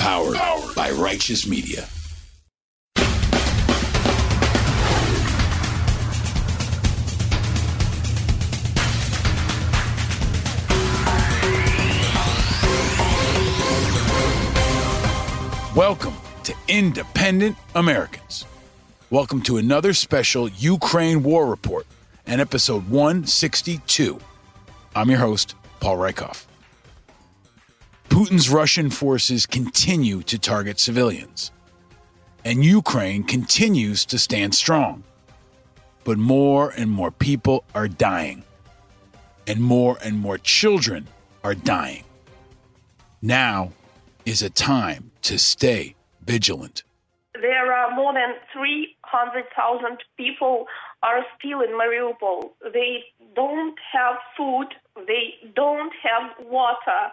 Powered, by Righteous Media. Welcome to Independent Americans. Welcome to another special Ukraine War Report and episode 162. I'm your host, Paul Rieckhoff. Putin's Russian forces continue to target civilians, and Ukraine continues to stand strong. But more and more people are dying, and more and more children are dying. Now is a time to stay vigilant. There are more than 300,000 people are still in Mariupol. They don't have food, they don't have water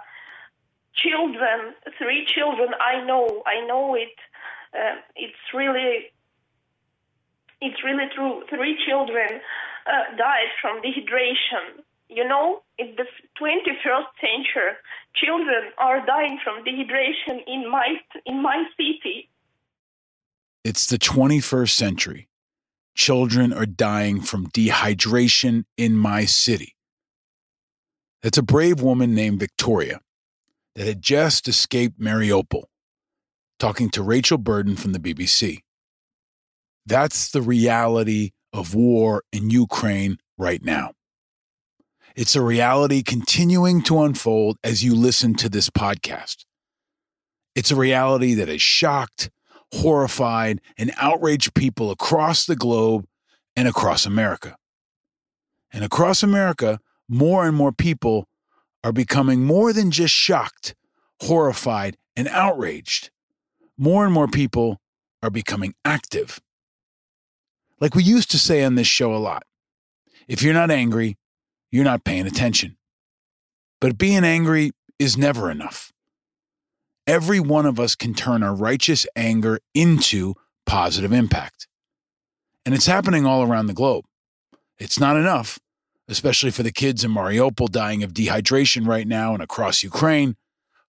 children, three children. I know, I know it. Uh, it's really, it's really true. Three children uh, died from dehydration. You know, in the 21st century, children are dying from dehydration in my in my city. It's the 21st century. Children are dying from dehydration in my city. That's a brave woman named Victoria that had just escaped Mariupol, talking to Rachel Burden from the BBC. That's the reality of war in Ukraine right now. It's a reality continuing to unfold as you listen to this podcast. It's a reality that has shocked, horrified, and outraged people across the globe and across America. And across America, more and more people are becoming more than just shocked, horrified, and outraged. More and more people are becoming active. Like we used to say on this show a lot if you're not angry, you're not paying attention. But being angry is never enough. Every one of us can turn our righteous anger into positive impact. And it's happening all around the globe. It's not enough, especially for the kids in Mariupol dying of dehydration right now and across Ukraine,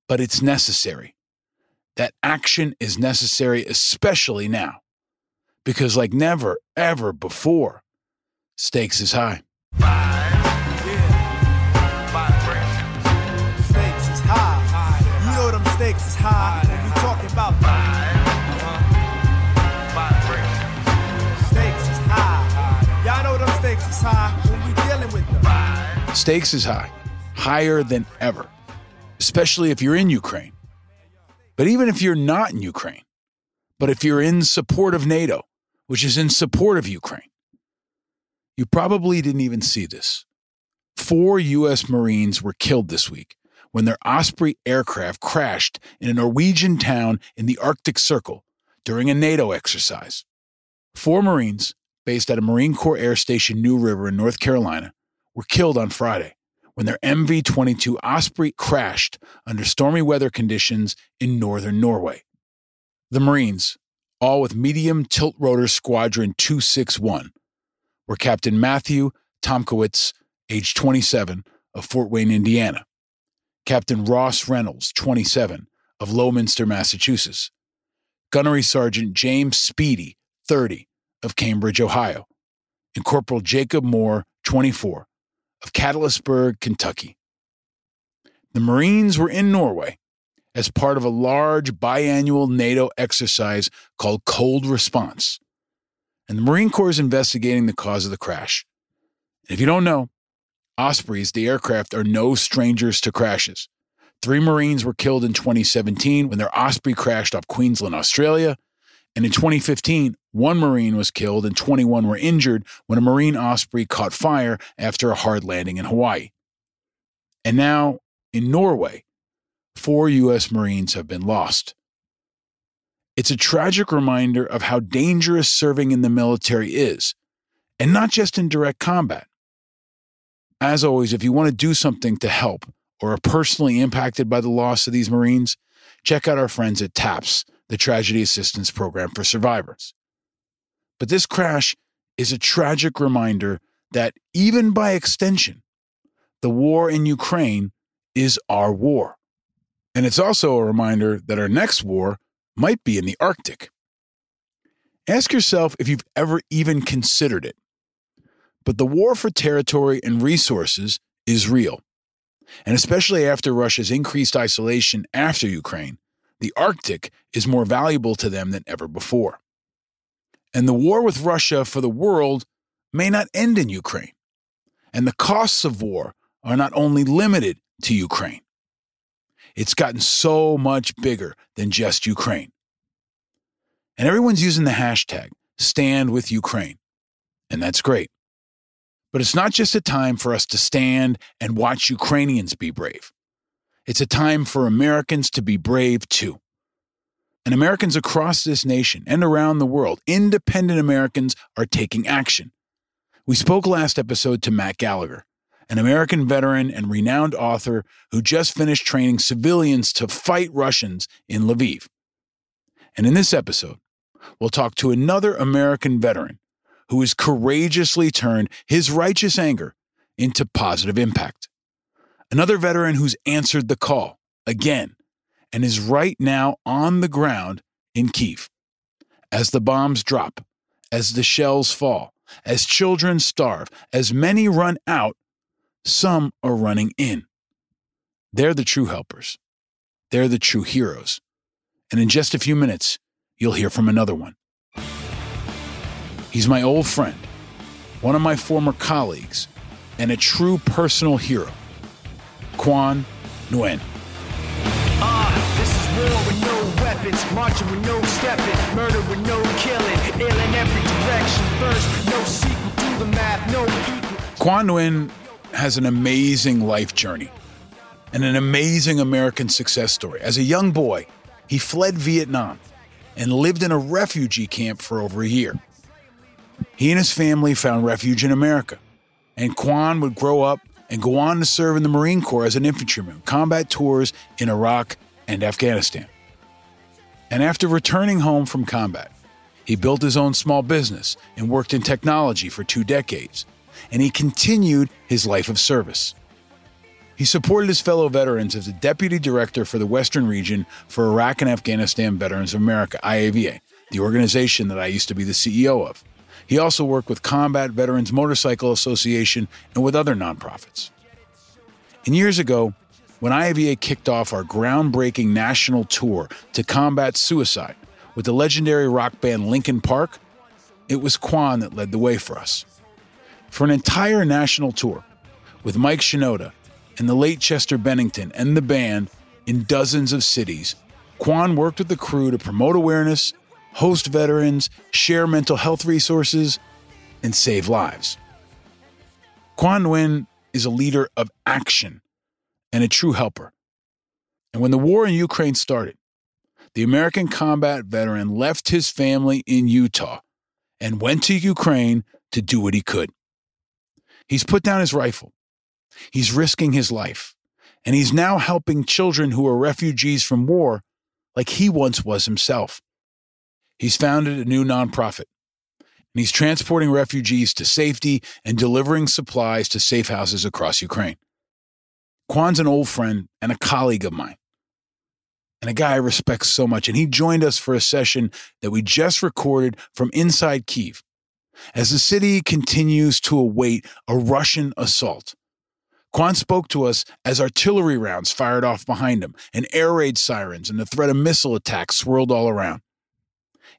but it's necessary. That action is necessary, especially now, because like never, ever before, stakes is high. Stakes is high. You stakes is high when talking about Stakes is high, higher than ever, especially if you're in Ukraine. But even if you're not in Ukraine, but if you're in support of NATO, which is in support of Ukraine, you probably didn't even see this. Four U.S. Marines were killed this week when their Osprey aircraft crashed in a Norwegian town in the Arctic Circle during a NATO exercise. Four Marines, based at a Marine Corps Air Station New River in North Carolina, were killed on Friday when their MV 22 Osprey crashed under stormy weather conditions in northern Norway. The Marines, all with medium tilt rotor squadron 261, were Captain Matthew Tomkiewicz, age 27, of Fort Wayne, Indiana, Captain Ross Reynolds, 27, of Leominster, Massachusetts, Gunnery Sergeant James Sweeney, 30, of Cambridge, Ohio, and Corporal Jacob Moore, 24, of Catlettsburg, Kentucky. The Marines were in Norway as part of a large biannual NATO exercise called Cold Response. And the Marine Corps is investigating the cause of the crash. And if you don't know, Ospreys, the aircraft, are no strangers to crashes. Three Marines were killed in 2017 when their Osprey crashed off Queensland, Australia. And in 2015, one Marine was killed and 21 were injured when a Marine Osprey caught fire after a hard landing in Hawaii. And now, in Norway, four U.S. Marines have been lost. It's a tragic reminder of how dangerous serving in the military is, and not just in direct combat. As always, if you want to do something to help or are personally impacted by the loss of these Marines, check out our friends at TAPS, the Tragedy Assistance Program for Survivors. But this crash is a tragic reminder that, even by extension, the war in Ukraine is our war. And it's also a reminder that our next war might be in the Arctic. Ask yourself if you've ever even considered it. But the war for territory and resources is real. And especially after Russia's increased isolation after Ukraine, the Arctic is more valuable to them than ever before. And the war with Russia for the world may not end in Ukraine. And the costs of war are not only limited to Ukraine, it's gotten so much bigger than just Ukraine. And everyone's using the hashtag stand with Ukraine. And that's great. But it's not just a time for us to stand and watch Ukrainians be brave. It's a time for Americans to be brave too. And Americans across this nation and around the world, independent Americans, are taking action. We spoke last episode to Matt Gallagher, an American veteran and renowned author who just finished training civilians to fight Russians in Lviv. And in this episode, we'll talk to another American veteran who has courageously turned his righteous anger into positive impact. Another veteran who's answered the call again and is right now on the ground in Kiev. As the bombs drop, as the shells fall, as children starve, as many run out, some are running in. They're the true helpers. They're the true heroes. And in just a few minutes, you'll hear from another one. He's my old friend, one of my former colleagues, and a true personal hero, Quan Nguyen. Ah, this is war with no weapons, marching with no stepping, murder with no killing, ill in every direction. First, no sequel to the map, no equal. Quan Nguyen has an amazing life journey and an amazing American success story. As a young boy, he fled Vietnam and lived in a refugee camp for over a year. He and his family found refuge in America, and Quan would grow up and go on to serve in the Marine Corps as an infantryman, combat tours in Iraq and Afghanistan. And after returning home from combat, he built his own small business and worked in technology for two decades, and he continued his life of service. He supported his fellow veterans as the deputy director for the Western region for Iraq and Afghanistan Veterans of America, IAVA, the organization that I used to be the CEO of. He also worked with Combat Veterans Motorcycle Association and with other nonprofits. And years ago, when IAVA kicked off our groundbreaking national tour to combat suicide with the legendary rock band Linkin Park, it was Quan that led the way for us. For an entire national tour, with Mike Shinoda and the late Chester Bennington and the band in dozens of cities, Quan worked with the crew to promote awareness host veterans, share mental health resources, and save lives. Quan Nguyen is a leader of action and a true helper. And when the war in Ukraine started, the American combat veteran left his family in Utah and went to Ukraine to do what he could. He's put down his rifle, he's risking his life, and he's now helping children who are refugees from war like he once was himself. He's founded a new nonprofit, and he's transporting refugees to safety and delivering supplies to safe houses across Ukraine. Quan's an old friend and a colleague of mine, and a guy I respect so much. And he joined us for a session that we just recorded from inside Kiev as the city continues to await a Russian assault. Quan spoke to us as artillery rounds fired off behind him, and air raid sirens and the threat of missile attacks swirled all around.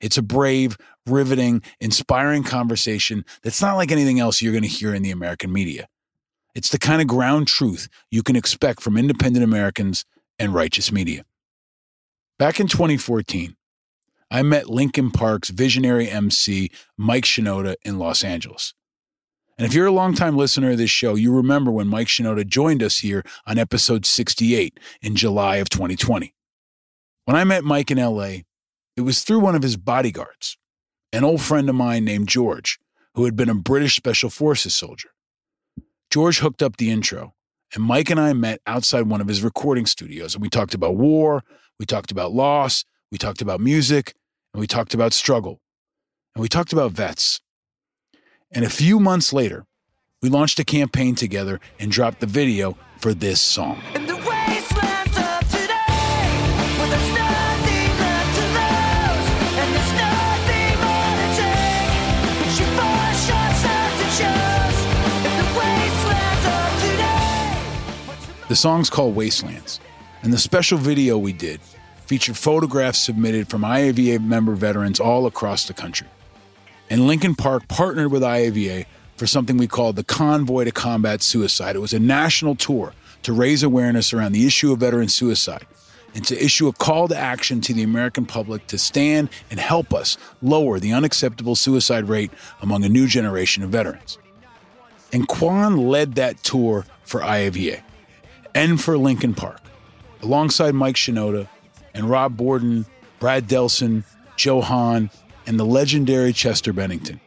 It's a brave, riveting, inspiring conversation that's not like anything else you're going to hear in the American media. It's the kind of ground truth you can expect from independent Americans and righteous media. Back in 2014, I met Linkin Park's visionary MC, Mike Shinoda, in Los Angeles. And if you're a longtime listener of this show, you remember when Mike Shinoda joined us here on episode 68 in July of 2020. When I met Mike in LA, It was through one of his bodyguards, an old friend of mine named George, who had been a British Special Forces soldier. George hooked up the intro, and Mike and I met outside one of his recording studios, and we talked about war, we talked about loss, we talked about music, and we talked about struggle, and we talked about vets. And a few months later, we launched a campaign together and dropped the video for this song. The song's called Wastelands, and the special video we did featured photographs submitted from IAVA member veterans all across the country. And Linkin Park partnered with IAVA for something we called the Convoy to Combat Suicide. It was a national tour to raise awareness around the issue of veteran suicide and to issue a call to action to the American public to stand and help us lower the unacceptable suicide rate among a new generation of veterans. And Quan led that tour for IAVA and for Linkin Park, alongside Mike Shinoda and Rob Bourdon, Brad Delson, Joe Hahn, and the legendary Chester Bennington,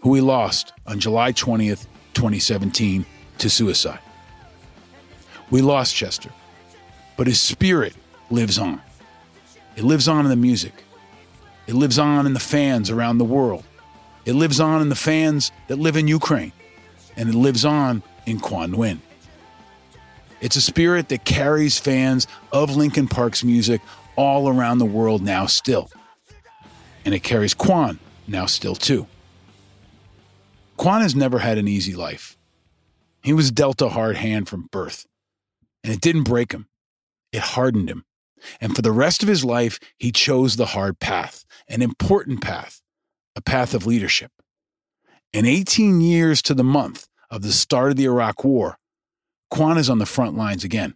who we lost on July 20th, 2017, to suicide. We lost Chester, but his spirit lives on. It lives on in the music. It lives on in the fans around the world. It lives on in the fans that live in Ukraine. And it lives on in Quan Nguyen. It's a spirit that carries fans of Linkin Park's music all around the world now still. And it carries Quan now still too. Quan has never had an easy life. He was dealt a hard hand from birth, and it didn't break him, it hardened him. And for the rest of his life, he chose the hard path, an important path, a path of leadership. And 18 years to the month of the start of the Iraq War, Quan is on the front lines again,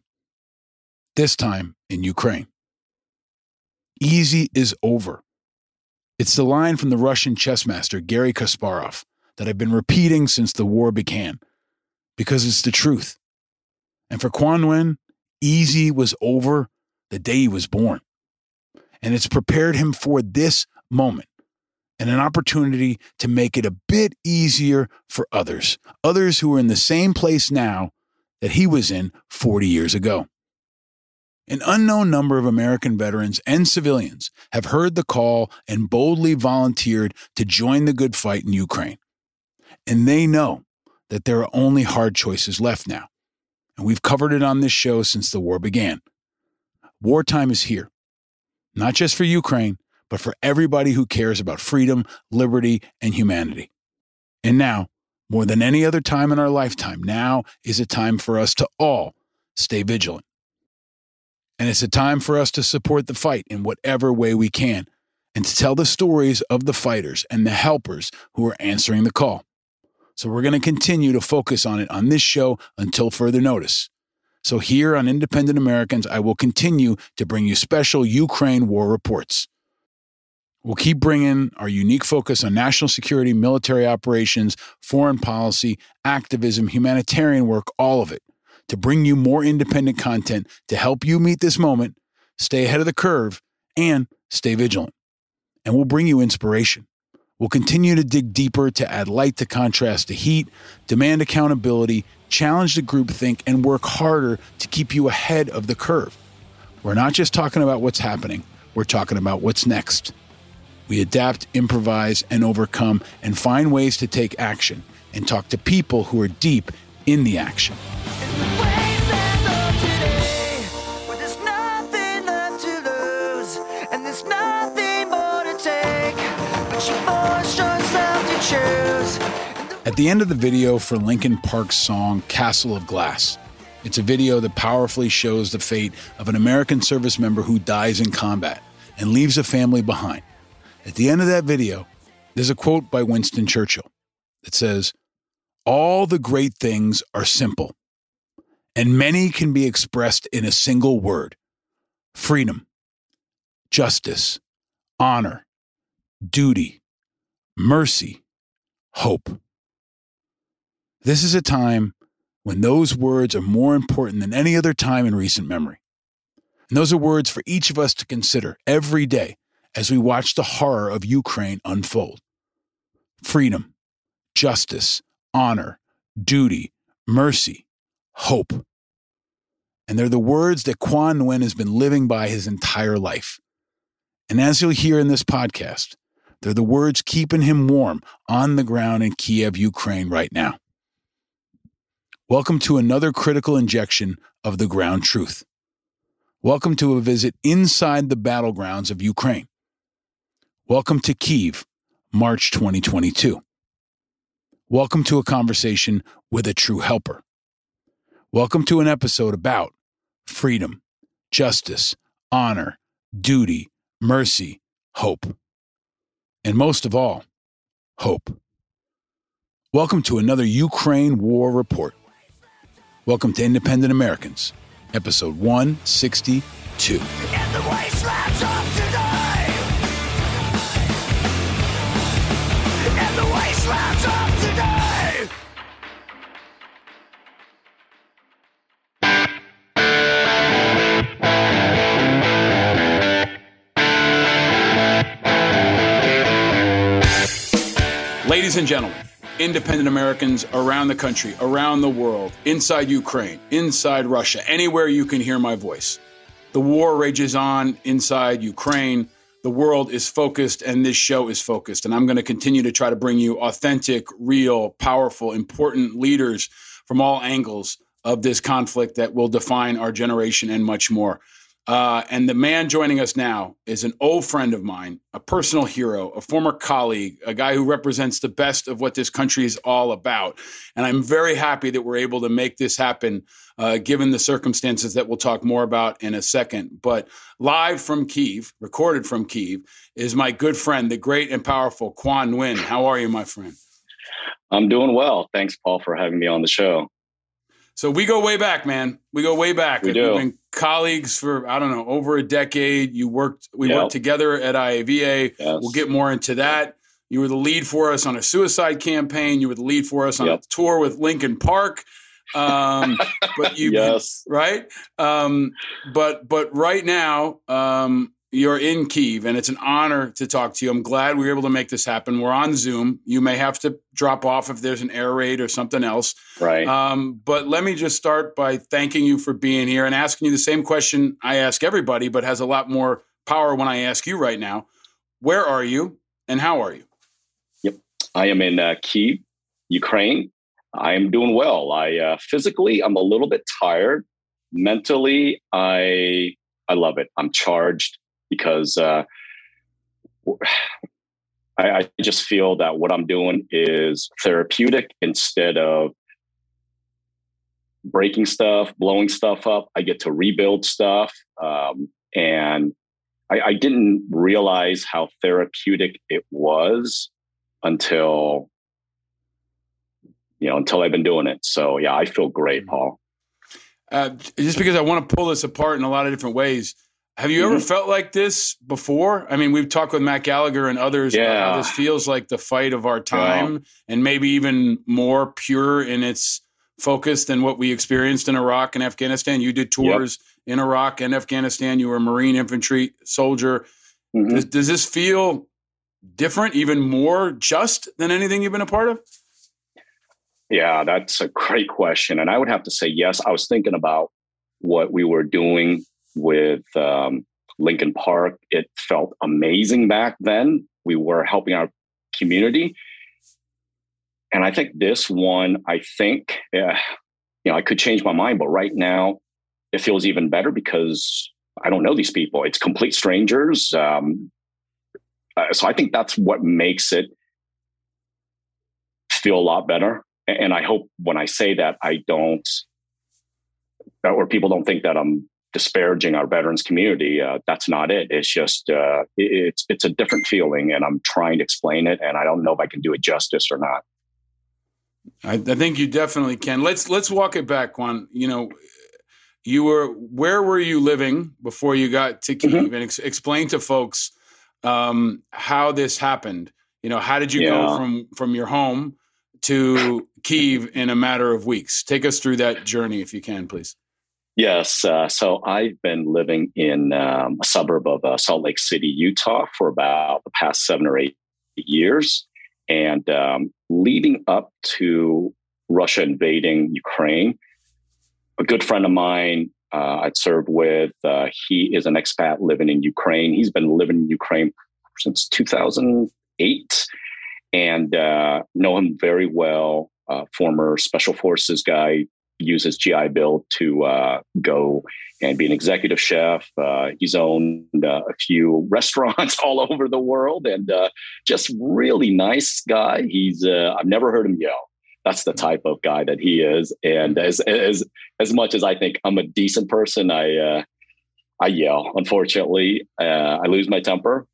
this time in Ukraine. Easy is over. It's the line from the Russian chess master Garry Kasparov that I've been repeating since the war began because it's the truth. And for Nguyen, easy was over the day he was born. And it's prepared him for this moment and an opportunity to make it a bit easier for others, others who are in the same place now that he was in 40 years ago. An unknown number of American veterans and civilians have heard the call and boldly volunteered to join the good fight in Ukraine. And they know that there are only hard choices left now. And we've covered it on this show since the war began. Wartime is here, not just for Ukraine, but for everybody who cares about freedom, liberty, and humanity. And now, more than any other time in our lifetime, now is a time for us to all stay vigilant. And it's a time for us to support the fight in whatever way we can and to tell the stories of the fighters and the helpers who are answering the call. So we're going to continue to focus on it on this show until further notice. So here on Independent Americans, I will continue to bring you special Ukraine war reports. We'll keep bringing our unique focus on national security, military operations, foreign policy, activism, humanitarian work, all of it, to bring you more independent content to help you meet this moment, stay ahead of the curve, and stay vigilant. And we'll bring you inspiration. We'll continue to dig deeper to add light to contrast to heat, demand accountability, challenge the groupthink, and work harder to keep you ahead of the curve. We're not just talking about what's happening, we're talking about what's next. We adapt, improvise, and overcome, and find ways to take action and talk to people who are deep in the action. At the end of the video for Linkin Park's song Castle of Glass, it's a video that powerfully shows the fate of an American service member who dies in combat and leaves a family behind. At the end of that video, there's a quote by Winston Churchill that says, All the great things are simple, and many can be expressed in a single word freedom, justice, honor, duty, mercy, hope. This is a time when those words are more important than any other time in recent memory. And those are words for each of us to consider every day as we watch the horror of Ukraine unfold. Freedom, justice, honor, duty, mercy, hope. And they're the words that Quan Nguyen has been living by his entire life. And as you'll hear in this podcast, they're the words keeping him warm on the ground in Kiev, Ukraine right now. Welcome to another critical injection of the ground truth. Welcome to a visit inside the battlegrounds of Ukraine. Welcome to Kiev, March 2022. Welcome to a conversation with a true helper. Welcome to an episode about freedom, justice, honor, duty, mercy, hope. And most of all, hope. Welcome to another Ukraine War Report. Welcome to Independent Americans, episode 162. Ladies and gentlemen, independent Americans around the country, around the world, inside Ukraine, inside Russia, anywhere you can hear my voice. The war rages on inside Ukraine. The world is focused, and this show is focused. And I'm going to continue to try to bring you authentic, real, powerful, important leaders from all angles of this conflict that will define our generation and much more. Uh, and the man joining us now is an old friend of mine, a personal hero, a former colleague, a guy who represents the best of what this country is all about. And I'm very happy that we're able to make this happen, uh, given the circumstances that we'll talk more about in a second. But live from Kiev, recorded from Kiev, is my good friend, the great and powerful Quan Nguyen. How are you, my friend? I'm doing well. Thanks, Paul, for having me on the show. So we go way back, man. We go way back. We We've do. been colleagues for I don't know over a decade. You worked. We Yep. worked together at IAVA. Yes. We'll get more into that. You were the lead for us on a suicide campaign. You were the lead for us on Yep. a tour with Linkin Park. Um, but you, yes. right? Um, but but right now, um, you're in Kiev, and it's an honor to talk to you. I'm glad we were able to make this happen. We're on Zoom. You may have to drop off if there's an air raid or something else. Right. Um, but let me just start by thanking you for being here and asking you the same question I ask everybody, but has a lot more power when I ask you right now. Where are you and how are you? Yep, I am in uh, Kiev, Ukraine. I am doing well. I uh, physically, I'm a little bit tired. Mentally, I I love it. I'm charged because uh, I, I just feel that what I'm doing is therapeutic instead of breaking stuff, blowing stuff up. I get to rebuild stuff, um, and I, I didn't realize how therapeutic it was until you know until I've been doing it. So yeah, I feel great, Paul. Uh, just because I want to pull this apart in a lot of different ways. Have you ever Mhm. felt like this before? I mean, we've talked with Matt Gallagher and others about how Yeah. this feels like the fight of our time and maybe even more pure in its focus than what we experienced in Iraq and Afghanistan. You did tours in Iraq and Afghanistan. You were a Marine infantry soldier. Mhm. Does, does this feel different, even more just than anything you've been a part of? Yeah, that's a great question, and I would have to say yes. I was thinking about what we were doing with um, Linkin Park. It felt amazing back then. We were helping our community, and I think this one, I think, you know, I could change my mind, but right now, it feels even better because I don't know these people. It's complete strangers. Um, uh, so I think that's what makes it feel a lot better. And I hope when I say that, I don't, or people don't think that I'm disparaging our veterans community. Uh, that's not it. It's just uh, it's it's a different feeling, and I'm trying to explain it, and I don't know if I can do it justice or not. I, I think you definitely can. Let's let's walk it back, Quan. You know, you were where were you living before you got to Kiev, Mhm. and ex- explain to folks um, how this happened. You know, how did you go from from your home to Kiev in a matter of weeks? Take us through that journey, if you can, please. Yes. Uh, so I've been living in um, a suburb of uh, Salt Lake City, Utah for about the past seven or eight years. And um, leading up to Russia invading Ukraine, a good friend of mine uh, I'd served with, uh, he is an expat living in Ukraine. He's been living in Ukraine since 2008 and uh, know him very well. Uh, former special forces guy, uses GI Bill to uh, go and be an executive chef. Uh, he's owned uh, a few restaurants all over the world, and uh, just really nice guy. He's uh, I've never heard him yell. That's the type of guy that he is. And as as as much as I think I'm a decent person, I uh, I yell. Unfortunately, I lose my temper,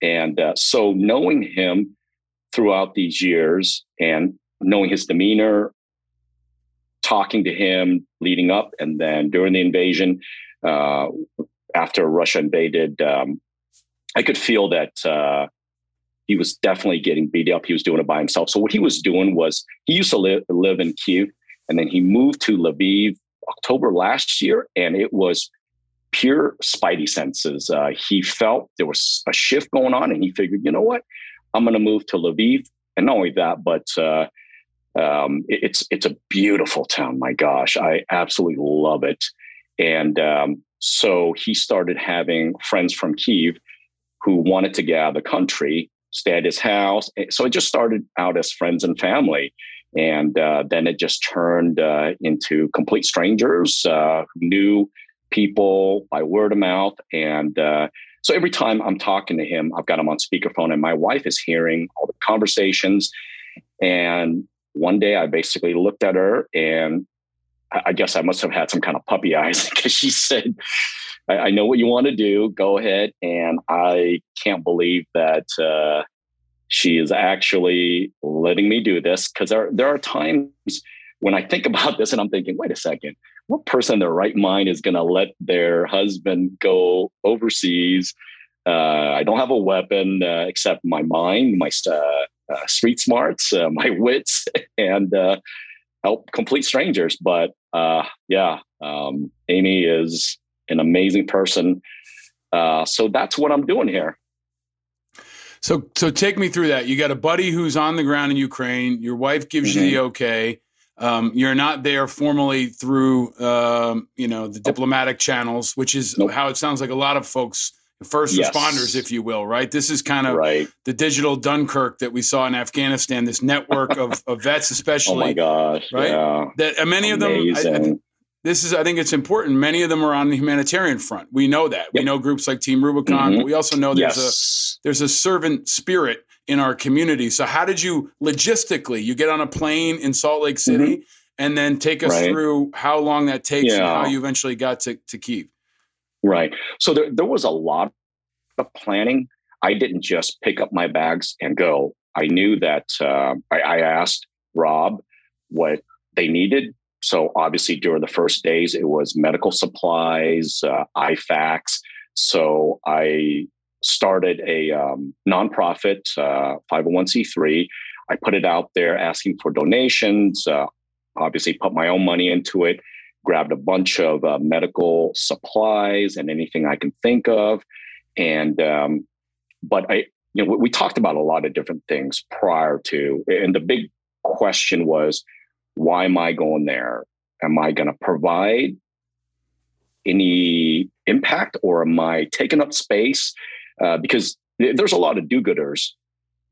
and so knowing him throughout these years and knowing his demeanor talking to him leading up and then during the invasion, uh, after Russia invaded, um, I could feel that uh, he was definitely getting beat up. He was doing it by himself. So what he was doing was he used to live, live in Kiev, and then he moved to Lviv October last year, and it was pure spidey senses. Uh, he felt there was a shift going on, and he figured, you know what, I'm going to move to Lviv. And not only that, but uh, um, it, it's it's a beautiful town. My gosh, I absolutely love it. And um, so he started having friends from Kiev who wanted to get out of the country, stay at his house. So it just started out as friends and family. And uh, then it just turned uh, into complete strangers uh, who knew people by word of mouth. And uh, so every time I'm talking to him, I've got him on speakerphone, and my wife is hearing all the conversations. And one day I basically looked at her and I guess I must have had some kind of puppy eyes because she said, I, I, know what you want to do. Go ahead. And I can't believe that uh, she is actually letting me do this because there, there are times when I think about this and I'm thinking, wait a second, what person in their right mind is going to let their husband go overseas? Uh, I don't have a weapon uh, except my mind, my uh, street smarts, uh, my wits, and uh, help complete strangers. But uh, yeah, um, Amy is an amazing person. Uh, so that's what I'm doing here. So, so take me through that. You got a buddy who's on the ground in Ukraine. Your wife gives mm-hmm. you the mm-hmm. okay. Um, you're not there formally through, um, you know, the diplomatic channels, which is nope. how it sounds like a lot of folks first yes. responders, if you will, right? This is kind of right. the digital Dunkirk that we saw in Afghanistan, this network of, of vets, especially. Oh my gosh. Right. Yeah. That uh, many Amazing. of them, I, I, this is, I think it's important. Many of them are on the humanitarian front. We know that. Yep. We know groups like Team Rubicon, mm-hmm. but we also know there's yes. a there's a servant spirit in our community. So how did you logistically, you get on a plane in Salt Lake City mm-hmm. and then take us right. through how long that takes yeah. and how you eventually got to, to Kiev? Right. So there, there was a lot of planning. I didn't just pick up my bags and go. I knew that uh, I, I asked Rob what they needed. So obviously during the first days, it was medical supplies, uh, IFAKs. So I started a um, nonprofit, uh, 501c3. I put it out there asking for donations, uh, obviously put my own money into it grabbed a bunch of uh, medical supplies and anything I can think of. And, um, but I, you know, we, talked about a lot of different things prior to, and the big question was, why am I going there? Am I going to provide any impact or am I taking up space? Uh, because there's a lot of do gooders.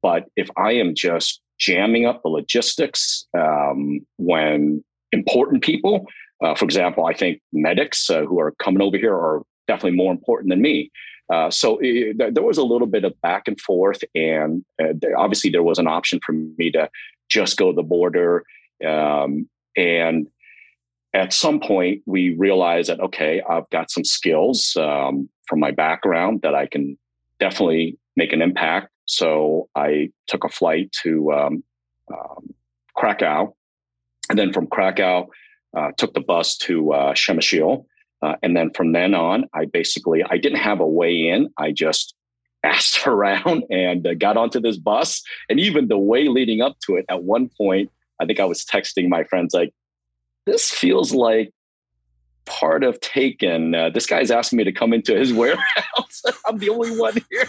But if I am just jamming up the logistics um, when important people uh, for example, I think medics uh, who are coming over here are definitely more important than me. Uh, so it, there was a little bit of back and forth, and uh, obviously there was an option for me to just go the border. Um, and at some point, we realized that okay, I've got some skills um, from my background that I can definitely make an impact. So I took a flight to um, um Krakow, and then from Krakow uh, took the bus to uh. Uh, and then from then on, I basically, I didn't have a way in. I just asked around and uh, got onto this bus. And even the way leading up to it, at one point, I think I was texting my friends like, this feels like part of Taken, uh, this guy's asking me to come into his warehouse. I'm the only one here.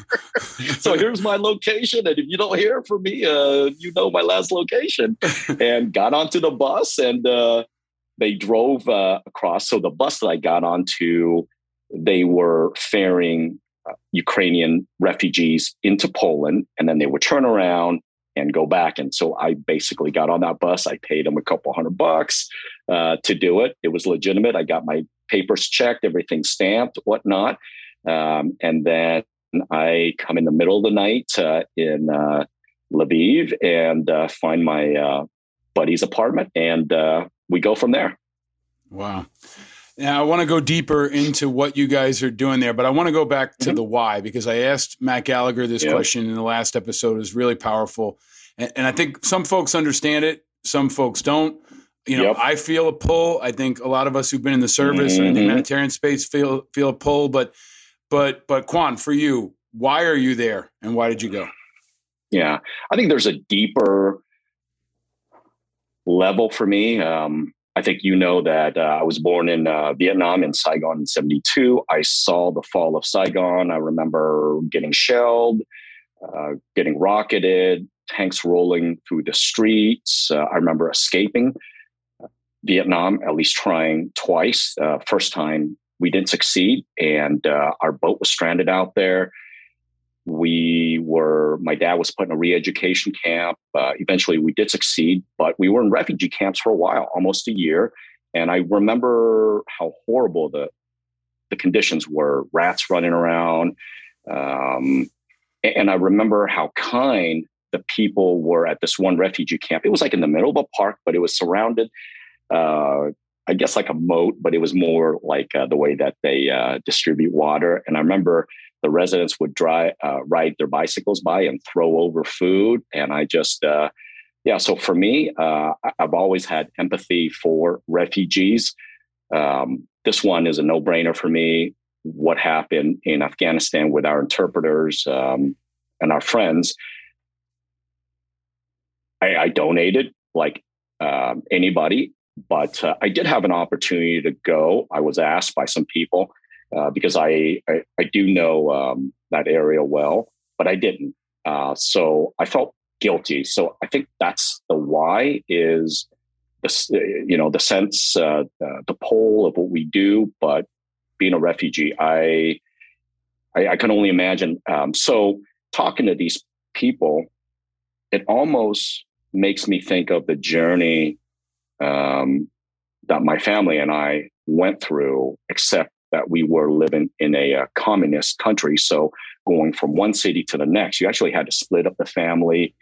so here's my location. And if you don't hear from me, uh, you know my last location. and got onto the bus and uh, they drove uh, across. So the bus that I got onto, they were ferrying uh, Ukrainian refugees into Poland. And then they would turn around and go back. And so I basically got on that bus. I paid them a couple hundred bucks uh, to do it. It was legitimate. I got my papers checked, everything stamped, whatnot. Um, and then I come in the middle of the night uh, in uh, Lviv and uh, find my uh, buddy's apartment, and we go from there. Wow. Now I want to go deeper into what you guys are doing there, but I want to go back to Mhm. the why because I asked Matt Gallagher this Yeah. question in the last episode. It was really powerful, and, and I think some folks understand it, some folks don't. You know, Yep. I feel a pull. I think a lot of us who've been in the service or in the humanitarian space feel feel a pull. But but but Quan, for you, why are you there, and why did you go? Yeah, I think there's a deeper level for me. Um, I think you know that uh, I was born in uh, Vietnam in Saigon in 72. I saw the fall of Saigon. I remember getting shelled, uh, getting rocketed, tanks rolling through the streets. Uh, I remember escaping uh, Vietnam, at least trying twice. Uh, first time we didn't succeed, and our boat was stranded out there we were my dad was put in a re-education camp. Uh, eventually we did succeed but we were in refugee camps for a while almost a year. And i remember how horrible the the conditions were rats running around. Um, and i remember how kind the people were at this one refugee camp. It was like in the middle of a park but it was surrounded uh, i guess like a moat but it was more like uh, the way that they uh, distribute water. And i remember the residents would uh, ride their bicycles by and throw over food. And I just, uh, yeah, so for me, uh, I've always had empathy for refugees. Um, this one is a no brainer for me. What happened in Afghanistan with our interpreters um, and our friends, I, I donated like um, anybody, but uh, I did have an opportunity to go. I was asked by some people uh, because I, I, I do know um, that area well, but I didn't. Uh, so I felt guilty. So I think that's the why is the you know the sense uh, uh, the pull of what we do, but being a refugee, I I, I can only imagine. Um, so talking to these people, it almost makes me think of the journey um, that my family and I went through, except that we were living in a, uh communist country. So going from one city to the next, you actually had to split up the family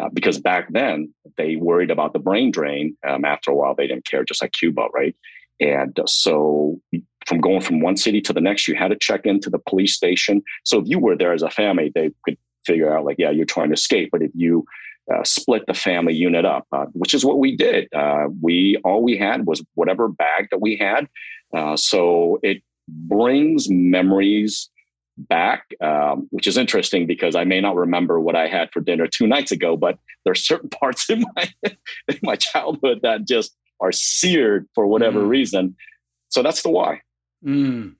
uh, because back then they worried about the brain drain. Um, after a while, they didn't care, just like Cuba, right? And uh, so from going from one city to the next, you had to check into the police station. So if you were there as a family, they could figure out like, yeah, you're trying to escape. But if you uh, split the family unit up, uh, which is what we did. Uh, we all we had was whatever bag that we had. Uh, so it brings memories back, um, which is interesting because I may not remember what I had for dinner two nights ago, but there are certain parts in my in my childhood that just are seared for whatever Mm. reason. So that's the why. Mm.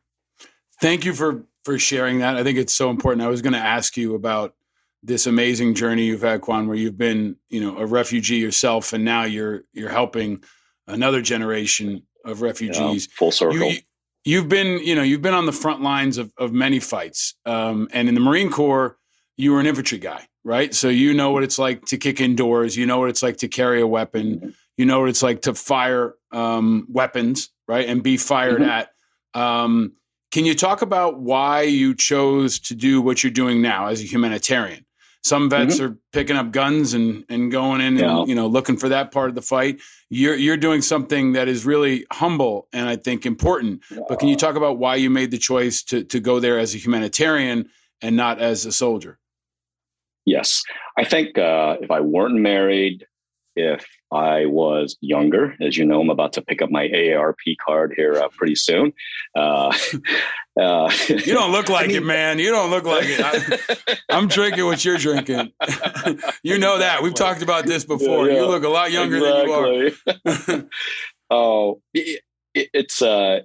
Thank you for for sharing that. I think it's so important. I was going to ask you about this amazing journey you've had, Quan, where you've been, you know, a refugee yourself, and now you're you're helping another generation of refugees. full circle. You, you've been, you know, you've been on the front lines of of many fights, um, and in the Marine Corps, you were an infantry guy, right? So you know what it's like to kick indoors. You know what it's like to carry a weapon. You know what it's like to fire um, weapons, right, and be fired Mhm. at. Um, can you talk about why you chose to do what you're doing now as a humanitarian? Some vets are picking up guns and and going in Yeah. and you know looking for that part of the fight. You're you're doing something that is really humble and I think important. But can you talk about why you made the choice to to go there as a humanitarian and not as a soldier? Yes. I think uh, if I weren't married, if I was younger, as you know, I'm about to pick up my AARP card here uh, pretty soon. Uh, uh, You don't look like mean- it, man. You don't look like it. I, I'm drinking what you're drinking. you know that. We've talked about this before. Yeah, You look a lot younger than you are. Oh, it, it's uh,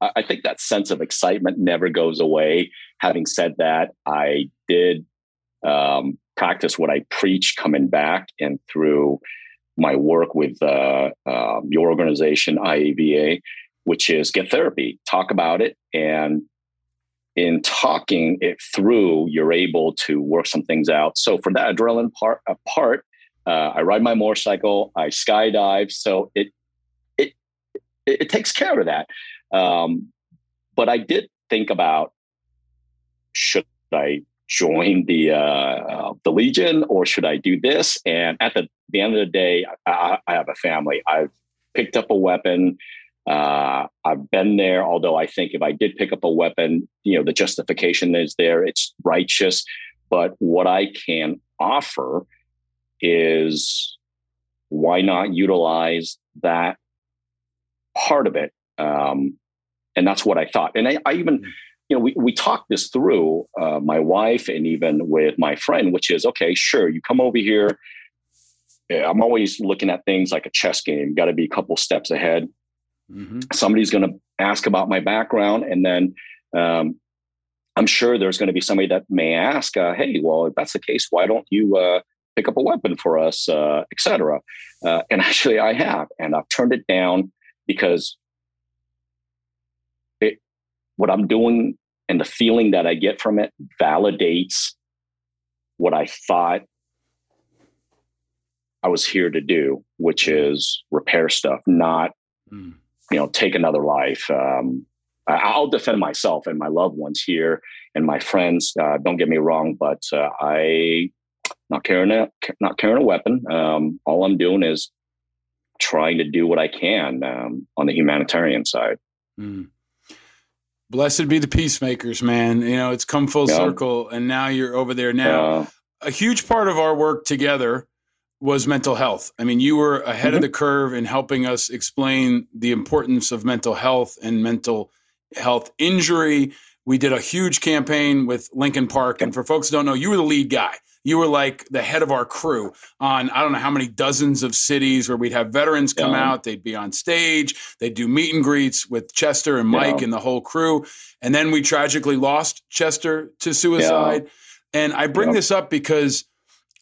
I I think that sense of excitement never goes away. Having said that, I did um, practice what I preach coming back and through my work with uh, um, your organization, IAVA, which is get therapy, talk about it, and in talking it through, you're able to work some things out. So for that adrenaline part, uh, part uh, I ride my motorcycle, I skydive, so it it it, it takes care of that. Um, but I did think about should I join the uh, the Legion or should I do this? And at the, the end of the day, I, I have a family. I've picked up a weapon. Uh, I've been there, although I think if I did pick up a weapon, you know, the justification is there, it's righteous. But what I can offer is why not utilize that part of it? Um, and that's what I thought. And I, I even, you know, we, we talked this through, uh, my wife and even with my friend, which is okay, sure, you come over here. I'm always looking at things like a chess game, got to be a couple steps ahead. Mm-hmm. Somebody's going to ask about my background, and then um, I'm sure there's going to be somebody that may ask, uh, "Hey, well, if that's the case, why don't you uh, pick up a weapon for us, uh, etc." Uh, and actually, I have, and I've turned it down because it, what I'm doing and the feeling that I get from it validates what I thought I was here to do, which is repair stuff, not Mm. you know take another life. Um, I'll defend myself and my loved ones here and my friends. Uh, don't get me wrong, but uh, I not carrying a not carrying a weapon. Um, all I'm doing is trying to do what I can um, on the humanitarian side. Mm. Blessed be the peacemakers, man. You know, it's come full Yeah. circle, and now you're over there. Now, Uh, a huge part of our work together was mental health. I mean, you were ahead of Mhm. the curve in helping us explain the importance of mental health and mental health injury. We did a huge campaign with Linkin Park, and for folks who don't know, you were the lead guy. You were like the head of our crew on I don't know how many dozens of cities where we'd have veterans come Yeah. out. They'd be on stage. They'd do meet and greets with Chester and Mike Yeah. and the whole crew. And then we tragically lost Chester to suicide. And I bring Yeah. this up because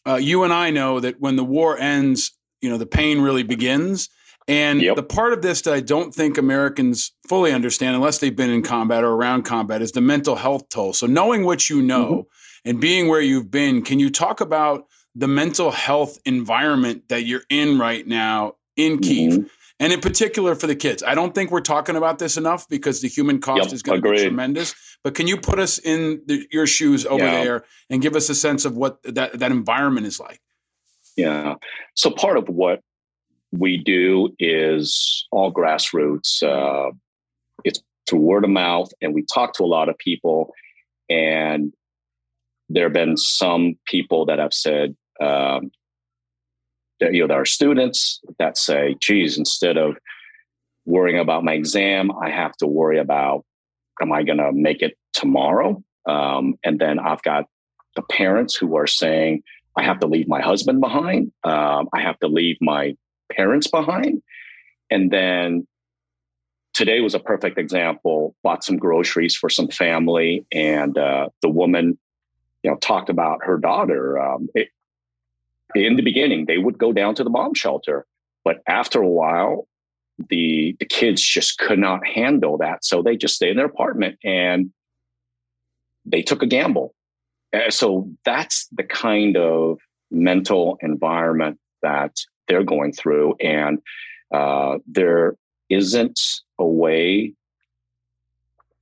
uh, you and I know that when the war ends, you know, the pain really begins. And Yep. the part of this that I don't think Americans fully understand, unless they've been in combat or around combat, is the mental health toll. So, knowing what you know Mm-hmm. And being where you've been, can you talk about the mental health environment that you're in right now in Kiev? mhm. And in particular for the kids, I don't think we're talking about this enough because the human cost Yep, is going to be tremendous. But can you put us in the, your shoes over Yeah. there and give us a sense of what that, that environment is like? Yeah. So part of what we do is all grassroots. Uh, it's through word of mouth, and we talk to a lot of people. And there have been some people that have said, um, that, you know, there are students that say, geez, instead of worrying about my exam, I have to worry about, am I going to make it tomorrow? Um, and then I've got the parents who are saying, I have to leave my husband behind. Um, I have to leave my parents behind. And then today was a perfect example. Bought some groceries for some family, and uh, the woman, you know, talked about her daughter. Um, it, in the beginning, they would go down to the bomb shelter, but after a while, the the kids just could not handle that, so they just stayed in their apartment and they took a gamble. Uh, so that's the kind of mental environment that they're going through, and uh, there isn't a way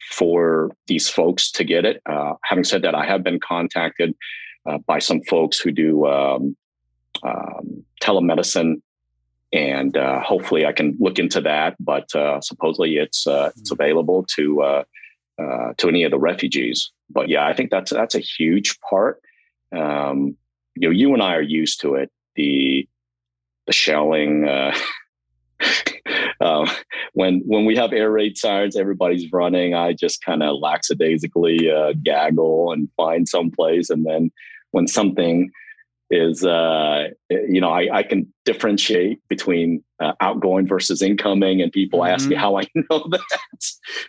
for these folks to get it. Uh, having said that, I have been contacted uh, by some folks who do um, um, telemedicine, and uh, hopefully I can look into that. But uh, supposedly it's uh, it's available to uh, uh, to any of the refugees. But yeah, I think that's that's a huge part. Um, you know, you and I are used to it. The the shelling. Uh, when when we have air raid sirens, everybody's running. I just kind of lackadaisically uh, gaggle and find some place, and then when something is uh, you know I, I can differentiate between uh, outgoing versus incoming, and people mm-hmm. ask me mm-hmm. how I know that,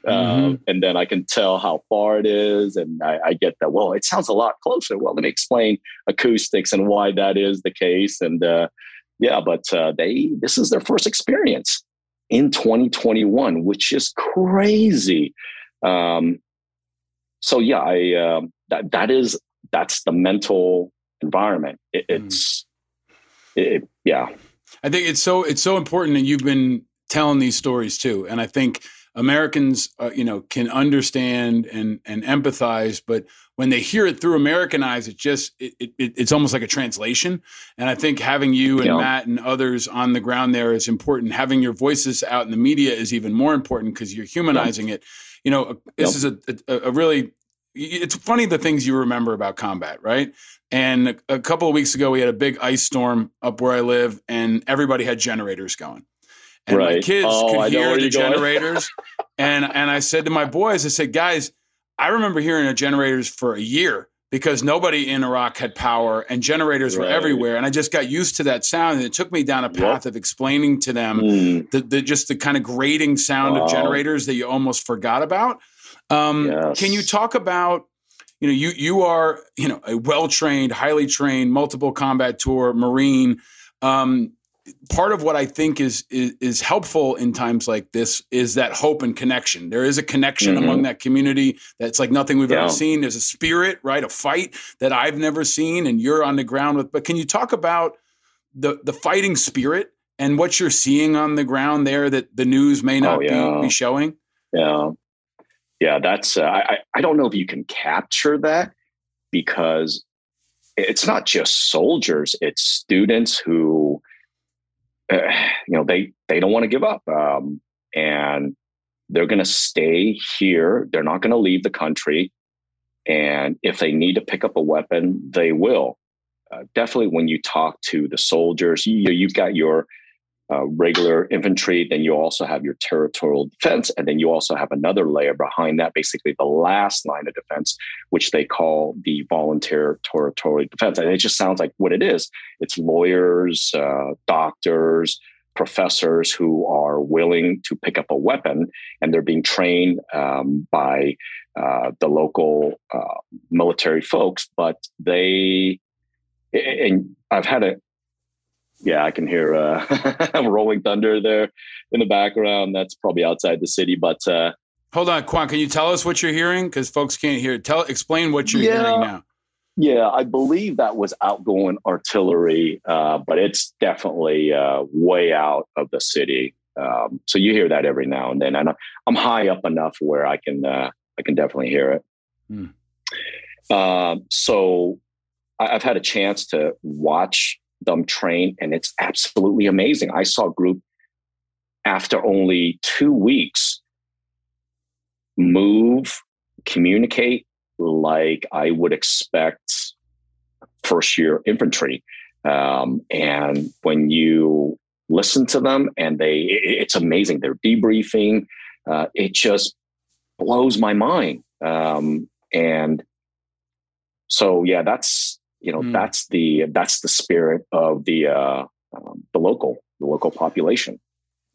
um, mm-hmm. and then I can tell how far it is, and I, I, get that. Well, it sounds a lot closer. Well, let me explain acoustics and why that is the case, and uh, yeah, but uh, they this is their first experience in 2021, which is crazy. Um, so yeah, I um, that that is that's the mental environment. It, mm. it's it, yeah. I think it's so it's so important, that you've been telling these stories too. And I think Americans, uh, you know, can understand and and empathize, but when they hear it through American eyes, it just it, it, it's almost like a translation. And I think having you and yeah. Matt and others on the ground there is important. Having your voices out in the media is even more important because you're humanizing yeah. it. You know, this is a, a, a really it's funny the things you remember about combat, right? And a, a, couple of weeks ago, we had a big ice storm up where I live, and everybody had generators going. And right. my kids oh, could hear the generators. and and I said to my boys, I said, guys, I remember hearing the generators for a year because nobody in Iraq had power and generators right. were everywhere. And I just got used to that sound. And it took me down a path yep. of explaining to them mm. the, the, just the kind of grating sound wow. of generators that you almost forgot about. Um, yes. Can you talk about, you know, you you are you know a well trained, highly trained, multiple combat tour Marine. Um, part of what I think is, is, is helpful in times like this is that hope and connection. There is a connection mm-hmm. among that community that's like nothing we've yeah. ever seen. There's a spirit, right? A fight that I've never seen, and you're on the ground with. But can you talk about the the fighting spirit and what you're seeing on the ground there that the news may not oh, yeah. be, be showing? Yeah, yeah, that's uh, I I don't know if you can capture that because it's not just soldiers; it's students who uh, you know they they don't want to give up um, and they're going to stay here. They're not going to leave the country, and if they need to pick up a weapon, they will. Uh, definitely, when you talk to the soldiers, you, you've got your uh, regular infantry. Then you also have your territorial defense. And then you also have another layer behind that, basically the last line of defense, which they call the volunteer territorial defense. And it just sounds like what it is it's lawyers, uh, doctors, professors who are willing to pick up a weapon and they're being trained um, by uh, the local uh, military folks, but they, and I've had a, yeah, I can hear uh, rolling thunder there in the background. That's probably outside the city, but uh, hold on, Quan. Can you tell us what you're hearing? Because folks can't hear. Tell, explain what you're yeah, hearing now. Yeah, I believe that was outgoing artillery, uh, but it's definitely uh, way out of the city. Um, so you hear that every now and then, and I'm high up enough where I can uh, I can definitely hear it. Uh, so I've had a chance to watch them train, and it's absolutely amazing. I saw a group after only two weeks move, communicate like I would expect first year infantry. Um, and when you listen to them, and they, it's amazing. They're debriefing. Uh, it just blows my mind. Um, and so, yeah, that's you know mm. that's the that's the spirit of the uh, um, the local the local population.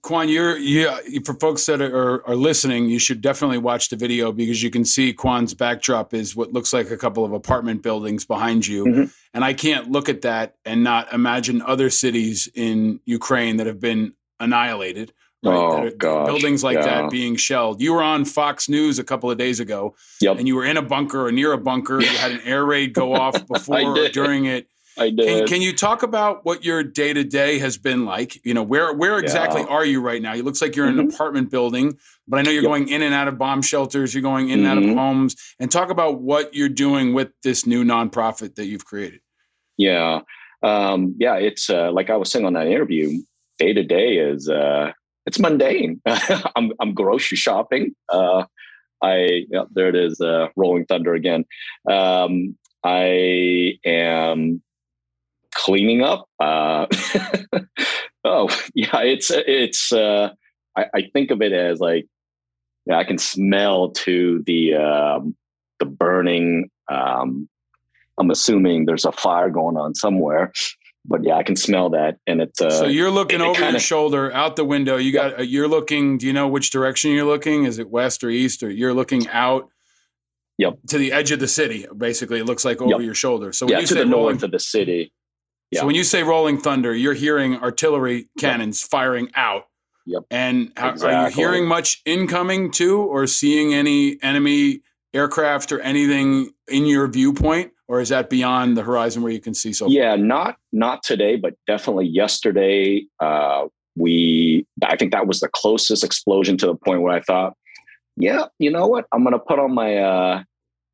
Quan, you're yeah. For folks that are, are listening, you should definitely watch the video because you can see Quan's backdrop is what looks like a couple of apartment buildings behind you, mm-hmm. and I can't look at that and not imagine other cities in Ukraine that have been annihilated right? Oh, gosh. Buildings like yeah. that being shelled. You were on Fox News a couple of days ago, yep. and you were in a bunker or near a bunker. You had an air raid go off before or during it. I did. Can, can, you talk about what your day to day has been like? You know, where where exactly yeah. are you right now? It looks like you're in mm-hmm. an apartment building, but I know you're yep. going in and out of bomb shelters. You're going in and mm-hmm. out of mm-hmm. homes. And talk about what you're doing with this new nonprofit that you've created. Yeah, um, yeah. It's uh, like I was saying on that interview. Day to day is uh, it's mundane. I'm I'm grocery shopping. Uh, I yeah, there it is, uh, rolling thunder again. Um, I am cleaning up. Uh, oh yeah, it's it's. Uh, I, I, think of it as like yeah, I can smell to the um, the burning um, I'm assuming there's a fire going on somewhere. But yeah, I can smell that, and it's. Uh, so you're looking it over kinda- your shoulder out the window. You got. uh, You're looking. Do you know which direction you're looking? Is it west or east, or you're looking out? Yep. To the edge of the city, basically, it looks like over Yep. your shoulder. So when yeah, you to say the rolling, north of the city. yeah. so when you say rolling thunder, you're hearing artillery cannons firing out. Yep. And how, are you hearing much incoming too, or seeing any enemy aircraft or anything in your viewpoint, or is that beyond the horizon where you can see so? Yeah, not not today, but definitely yesterday. Uh, we, I think that was the closest explosion to the point where I thought, yeah, you know what? I'm going to put on my uh,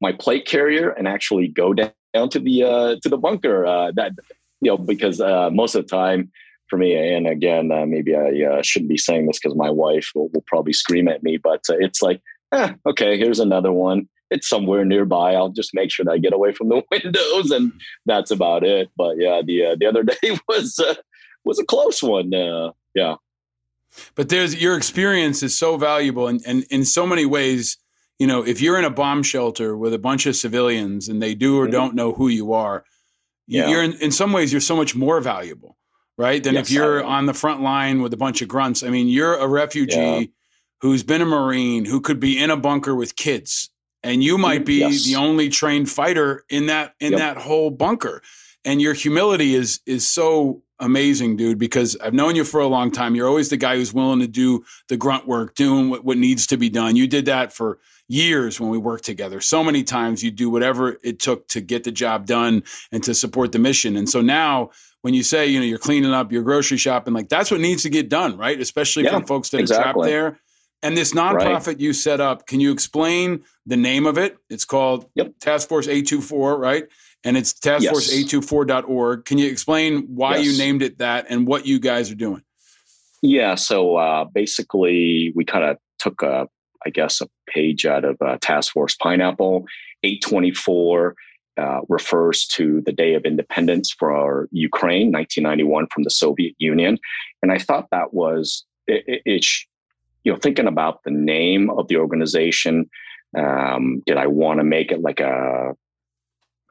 my plate carrier and actually go down, down to the uh, to the bunker. Uh, that you know, because uh, most of the time for me, and again, uh, maybe I uh, shouldn't be saying this because my wife will, will probably scream at me, but uh, it's like, eh, okay, here's another one. It's somewhere nearby. I'll just make sure that I get away from the windows, and that's about it. But yeah, the uh, the other day was uh, was a close one. Uh, yeah, But there's your experience is so valuable, and, and in so many ways, you know, if you're in a bomb shelter with a bunch of civilians and they do or Mhm. don't know who you are, Yeah. you're in, in some ways you're so much more valuable, right? Than if Yes, I you're on the front line with a bunch of grunts. I mean, you're a refugee Yeah. who's been a marine who could be in a bunker with kids, and you might be Yes. the only trained fighter in that in Yep. that whole bunker. And your humility is is so amazing, dude, because I've known you for a long time. You're always the guy who's willing to do the grunt work, doing what, what needs to be done. You did that for years when we worked together. So many times you do whatever it took to get the job done and to support the mission. And so now when you say, you know, you're cleaning up your grocery shopping, like that's what needs to get done, right? Especially Yeah, from folks that are trapped there. And this nonprofit you set up, can you explain the name of it? It's called Yep. Task Force 824, right? And it's taskforce824.org. Can you explain why you named it that and what you guys are doing? Yeah. So uh, basically, we kind of took a, I guess, a page out of uh, Task Force Pineapple. 824 uh, refers to the Day of Independence for Ukraine, 1991, from the Soviet Union. And I thought that was, it, it, you know, thinking about the name of the organization, um, did I want to make it like a,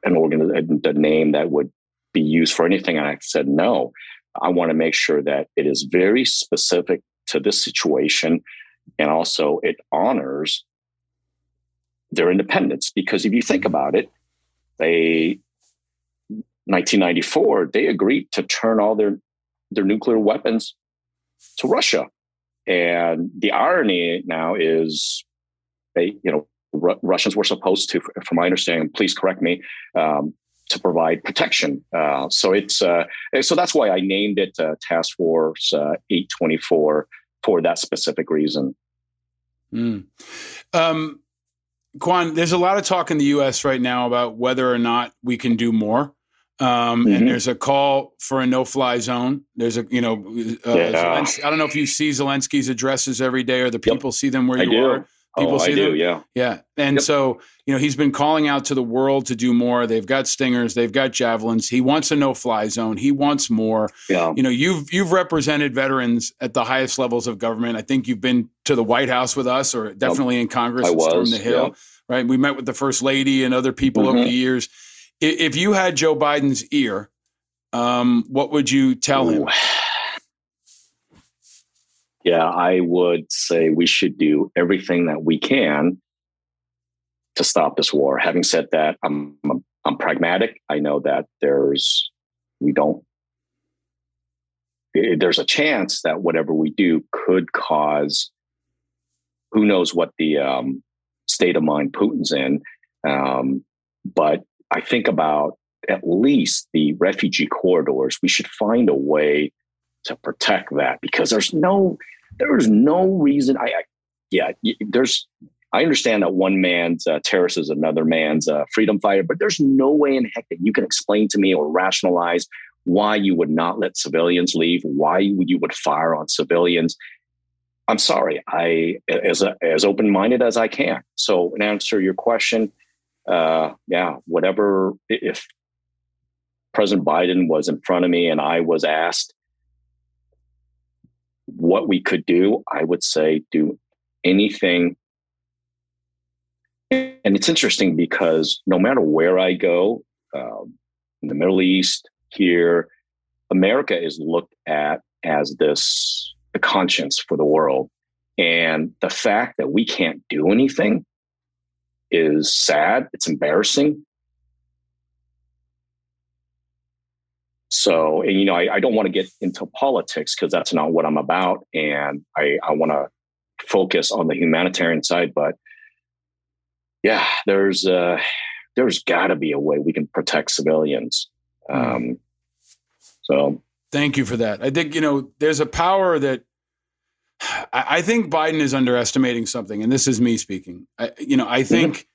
an organ, the name that would be used for anything? And I said, no. I want to make sure that it is very specific to this situation and also it honors their independence. Because if you think about it, they 1994 they agreed to turn all their their nuclear weapons to Russia, and the irony now is they you know Ru- Russians were supposed to, from my understanding, please correct me, um, to provide protection. Uh, so it's uh, so that's why I named it uh, Task Force uh, 824 for that specific reason. Mm. Um, Quan, there's a lot of talk in the U.S. right now about whether or not we can do more. Um, Mhm. And there's a call for a no-fly zone. There's a, you know, uh, Yeah. Zelensky, I don't know if you see Zelensky's addresses every day or the Yep. people see them where I you do. are. People oh, see I do. them? Yeah. Yeah. And Yep. so, you know, he's been calling out to the world to do more. They've got stingers, they've got javelins. He wants a no-fly zone. He wants more. Yeah. You know, you've you've represented veterans at the highest levels of government. I think you've been to the White House with us or definitely in Congress I Storm was, the Hill. yeah. Right. We met with the first lady and other people over Mhm. the years. If you had Joe Biden's ear, um, what would you tell him? Yeah, I would say we should do everything that we can to stop this war. Having said that, I'm I'm, I'm pragmatic. I know that there's we don't there's a chance that whatever we do could cause who knows what the um, state of mind Putin's in. Um, but I think about at least the refugee corridors. We should find a way to protect that because there's no there's no reason. I, I yeah, there's. I understand that one man's uh, terrorist is another man's uh, freedom fighter, but there's no way in heck that you can explain to me or rationalize why you would not let civilians leave, why you you would fire on civilians. I'm sorry. I as as open minded as I can. So, in answer to your question, uh, yeah, whatever. If President Biden was in front of me and I was asked what we could do, I would say do anything. And it's interesting because no matter where I go, um, in the Middle East, here, America is looked at as this the conscience for the world. And the fact that we can't do anything is sad. It's embarrassing. So, and you know, I, I don't want to get into politics because that's not what I'm about. And I, I want to focus on the humanitarian side. But yeah, there's uh, there's got to be a way we can protect civilians. Hmm. Um, so Thank you for that. I think, you know, there's a power that I, think Biden is underestimating something, and this is me speaking. I, you know, I think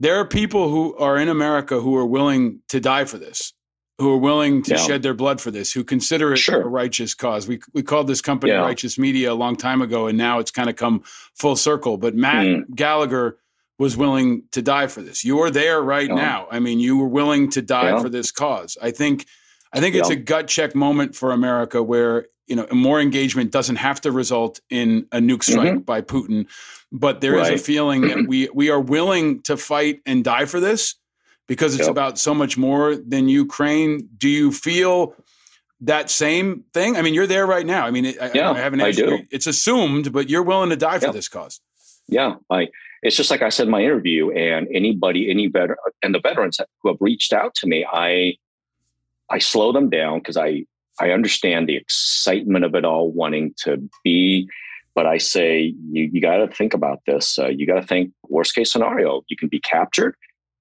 there are people who are in America who are willing to die for this, who are willing to Yeah. shed their blood for this, who consider it Sure. a righteous cause. We we called this company Yeah. Righteous Media a long time ago, and now it's kind of come full circle. But Matt Mm. Gallagher was willing to die for this. You're there right Yeah. now. I mean, you were willing to die for this cause. I think I think it's a gut check moment for America where you know more engagement doesn't have to result in a nuke strike by Putin, but there is a Mm-hmm. Right. feeling that we we are willing to fight and die for this because it's Yep. about so much more than Ukraine. Do you feel that same thing? I mean, you're there right now. I mean, I, Yeah, I haven't I do. It's assumed, but you're willing to die for Yeah. this cause. yeah, I it's just like I said in my interview, and anybody, any veteran, and the veterans who have reached out to me, I I slow them down because I I understand the excitement of it all, wanting to be, but I say you you got to think about this. Uh, you got to think worst case scenario. You can be captured,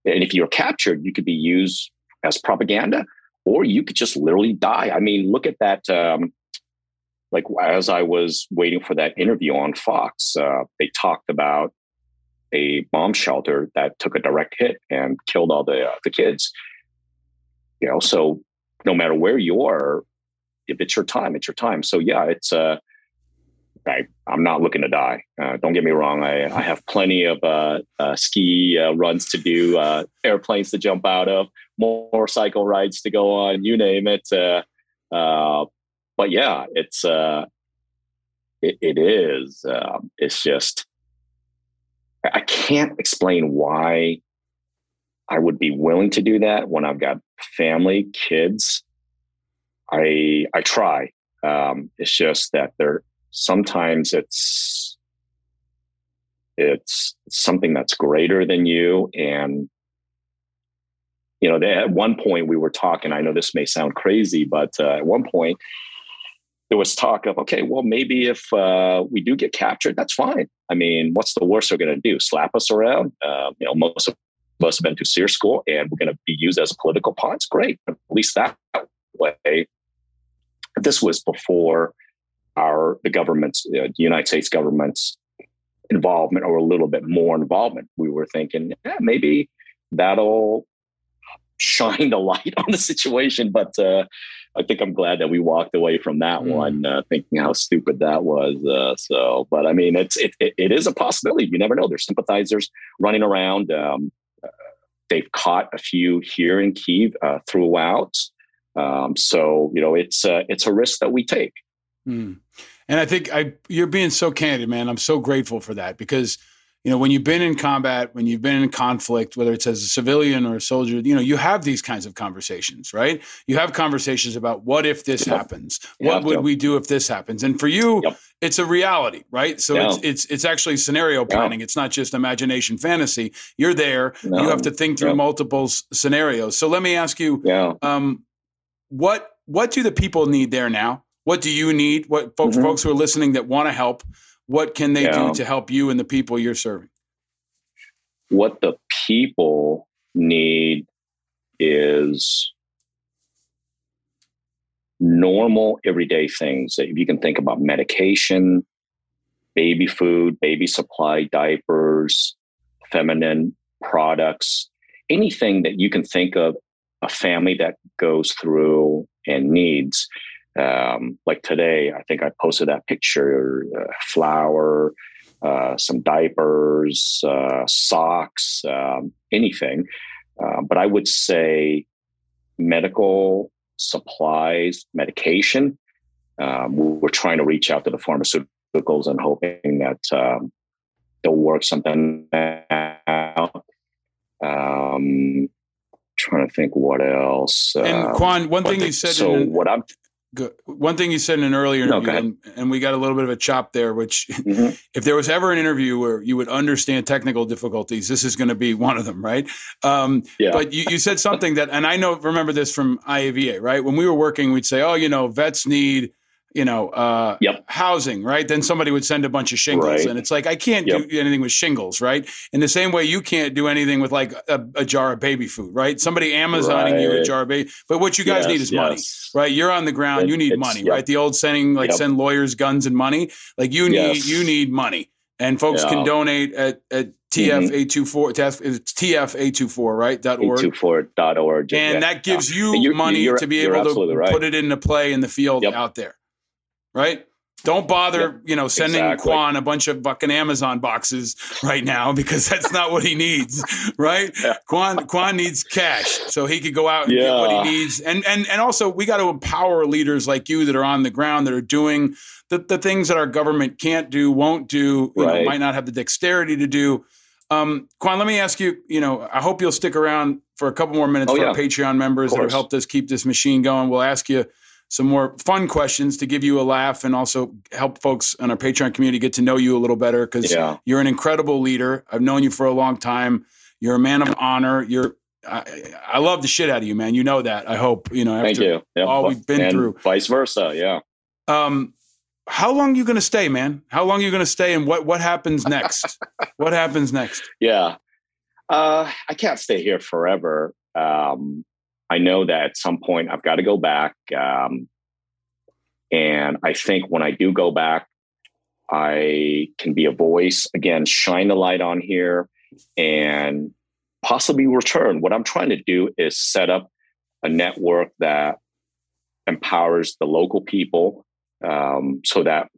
and if you're captured, you could be used as propaganda, or you could just literally die. I mean, look at that. Um, like as I was waiting for that interview on Fox, uh, they talked about a bomb shelter that took a direct hit and killed all the uh, the kids. You know, so no matter where you are, if it's your time, it's your time. So yeah, it's uh, I, I'm not looking to die. Uh, don't get me wrong. I, I have plenty of uh, uh, ski uh, runs to do, uh, airplanes to jump out of, motorcycle rides to go on, you name it. Uh, uh, but yeah, it's uh, it, it is. Um, it's just I can't explain why I would be willing to do that when I've got family, kids. I I try. Um, it's just that there sometimes it's it's something that's greater than you and you know at one point we were talking i know this may sound crazy but uh, at one point there was talk of okay well maybe if uh, we do get captured that's fine. I mean what's the worst they're going to do? Slap us around? Uh, you know most of us have been to SERE school and we're going to be used as political pawns? Great. At least that way this was before our the government's uh, the united states government's involvement or a little bit more involvement. We were thinking yeah, maybe that'll shine the light on the situation. But uh, i think i'm glad that we walked away from that Mm. one uh, thinking how stupid that was uh, so but i mean it's it, it, it is a possibility. You never know. There's sympathizers running around um, uh, they've caught a few here in kiev uh, throughout um, so you know it's uh, it's a risk that we take Mm. And I think I you're being so candid, man. I'm so grateful for that because you know when you've been in combat, when you've been in conflict, whether it's as a civilian or a soldier, you know you have these kinds of conversations, right? You have conversations about what if this Yep. happens? You What would to. we do if this happens? And for you, Yep. it's a reality, right? So it's it's it's actually scenario planning. It's not just imagination fantasy. You're there. You have to think through Yep. multiple s- scenarios. So let me ask you, um, what what do the people need there now? What do you need? What folks Mhm. folks who are listening that want to help? What can they Yeah. do to help you and the people you're serving? what the people need is normal everyday things that if you can think about medication baby food baby supply diapers feminine products anything that you can think of a family that goes through and needs um, like today i think i posted that picture uh, flour uh, some diapers, uh, socks, um, anything. Uh, but I would say medical supplies, medication. Um, we're trying to reach out to the pharmaceuticals and hoping that um, they'll work something out. Um, trying to think what else. And um, Quan, one but thing you said So in- what I'm Good. One thing you said in an earlier interview, and, and we got a little bit of a chop there, which Mhm. if there was ever an interview where you would understand technical difficulties, this is going to be one of them, right? Um, yeah. But you, you said something that, and I know, remember this from IAVA, right? When we were working, we'd say, oh, you know, vets need, you know, uh, Yep. housing, right? Then somebody would send a bunch of shingles. Right. And it's like, I can't Yep. do anything with shingles, right? In the same way, you can't do anything with like a, a jar of baby food, right? Somebody Amazoning you a jar of baby. But what you guys Yes, need is money right? You're on the ground. It- you need money, yep. right? The old saying, like send lawyers guns and money. Like you need Yes. you need money, and folks can donate at at TF eight two four. It's TF eight two four right dot org. 824.org. And yeah. that gives you you're- money to be able to right. put it into play in the field Yep. out there, right? Don't bother, Yep. you know, sending Exactly. Quan a bunch of fucking Amazon boxes right now because that's not what he needs, right? Yeah. Quan Quan needs cash so he could go out and get what he needs. And and and also we got to empower leaders like you that are on the ground that are doing the, the things that our government can't do, won't do, you know, might not have the dexterity to do. Um, Quan, let me ask you, you know, I hope you'll stick around for a couple more minutes Oh, for yeah. our Patreon members that have helped us keep this machine going. We'll ask you some more fun questions to give you a laugh and also help folks in our Patreon community get to know you a little better because Yeah. you're an incredible leader. I've known you for a long time. You're a man of honor. You're I, I love the shit out of you, man. You know that. I hope you know. After, Thank you. All we've been and through. Vice versa. Yeah. Um, how long are you going to stay, man? How long are you going to stay, and what what happens next? what happens next? Yeah. Uh, I can't stay here forever. Um, I know that at some point I've got to go back. Um, and I think when I do go back, I can be a voice again, shine the light on here and possibly return. What I'm trying to do is set up a network that empowers the local people um, so that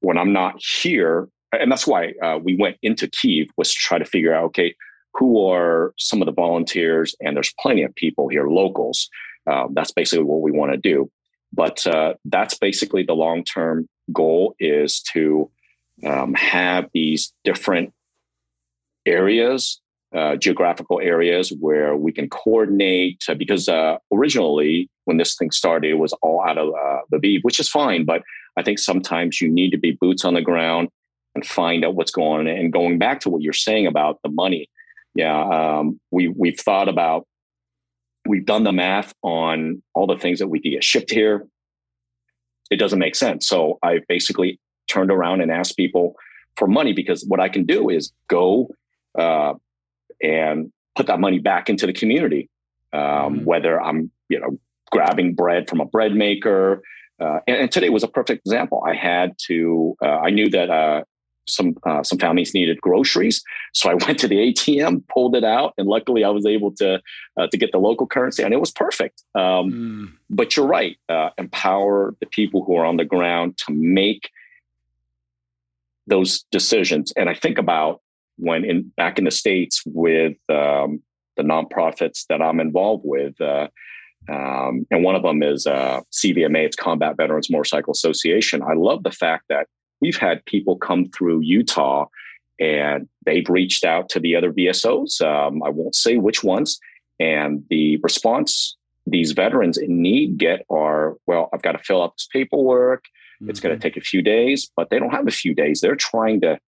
when I'm not here, and that's why uh, we went into Kiev was to try to figure out okay who are some of the volunteers and there's plenty of people here locals um, that's basically what we want to do but uh, that's basically the long term goal is to um, have these different areas uh, geographical areas where we can coordinate uh, because uh, originally when this thing started it was all out of uh, Lviv, which is fine but I think sometimes you need to be boots on the ground and find out what's going on. And going back to what you're saying about the money, yeah, um, we we've thought about, we've done the math on all the things that we could get shipped here. It doesn't make sense. So I basically turned around and asked people for money because what I can do is go uh, and put that money back into the community. Um, Mhm. Whether I'm, you know, grabbing bread from a bread maker, uh, and, and today was a perfect example. I had to. Uh, I knew that uh, some uh, some families needed groceries, so I went to the ATM, pulled it out, and luckily I was able to uh, to get the local currency, and it was perfect. Um, Mm, but you're right. Uh, empower the people who are on the ground to make those decisions. And I think about when in back in the states with um, the nonprofits that I'm involved with. Uh, um, and one of them is uh, CVMA, it's Combat Veterans Motorcycle Association. I love the fact that we've had people come through Utah and they've reached out to the other VSOs. Um, I won't say which ones. And the response these veterans in need get are well, I've got to fill out this paperwork. It's going to take a few days, but they don't have a few days. They're trying to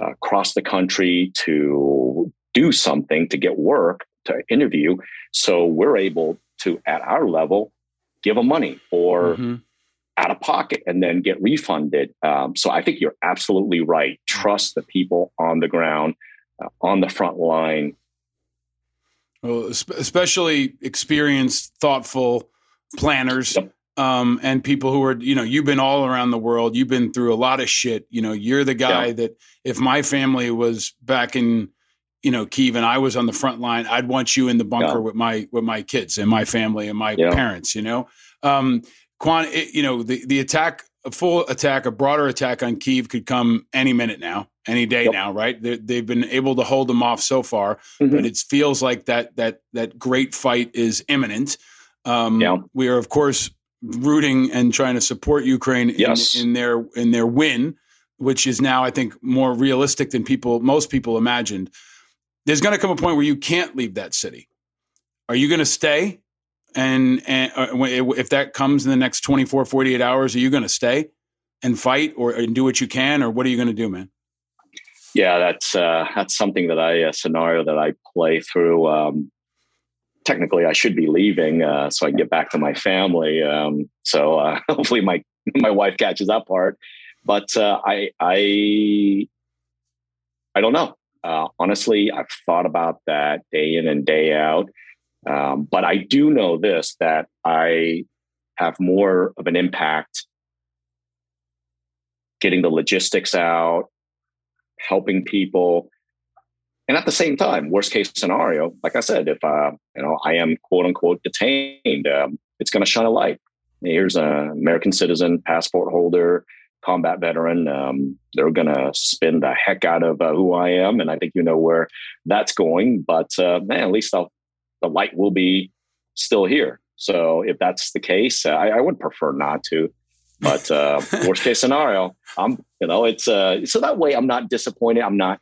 uh, cross the country to do something to get work to interview. So we're able to, at our level, give them money or Mhm. Out of pocket and then get refunded. Um, so I think you're absolutely right. Trust the people on the ground, uh, on the front line. Well, especially experienced, thoughtful planners. Yep. Um, and people who are, you know, you've been all around the world. You've been through a lot of shit. You know, you're the guy Yeah. that if my family was back in, you know, Kiev and I was on the front line, I'd want you in the bunker Yeah. with my with my kids and my family and my parents. You know, um, Quan, it, you know, the the attack, a full attack, a broader attack on Kiev could come any minute now, any day Yep. now, right? They, they've been able to hold them off so far Mhm. but it feels like that that that great fight is imminent. Um, Yeah. We are, of course, rooting and trying to support Ukraine in, Yes. in their in their win, which is now, I think, more realistic than people most people imagined. There's going to come a point where you can't leave that city. are you going to stay? And and uh, if that comes in the next 24, 48 hours, are you going to stay and fight or and do what you can, or what are you going to do, man? Yeah, that's uh, that's something that I a scenario that I play through. Um, technically, I should be leaving uh, so I can get back to my family. Um, so uh, hopefully, my my wife catches that part. But uh, I I I don't know. Uh, honestly, I've thought about that day in and day out. Um, but I do know this that I have more of an impact getting the logistics out, helping people. And at the same time, worst case scenario, like I said, if uh, you know I am quote unquote detained, um, it's going to shine a light. Here's an American citizen, passport holder, combat veteran. Um, they're going to spin the heck out of uh, who I am, and I think you know where that's going. But uh, man, at least I'll, the light will be still here. So if that's the case, uh, I, I would prefer not to. But uh, worst case scenario, I'm you know it's uh, so that way I'm not disappointed. I'm not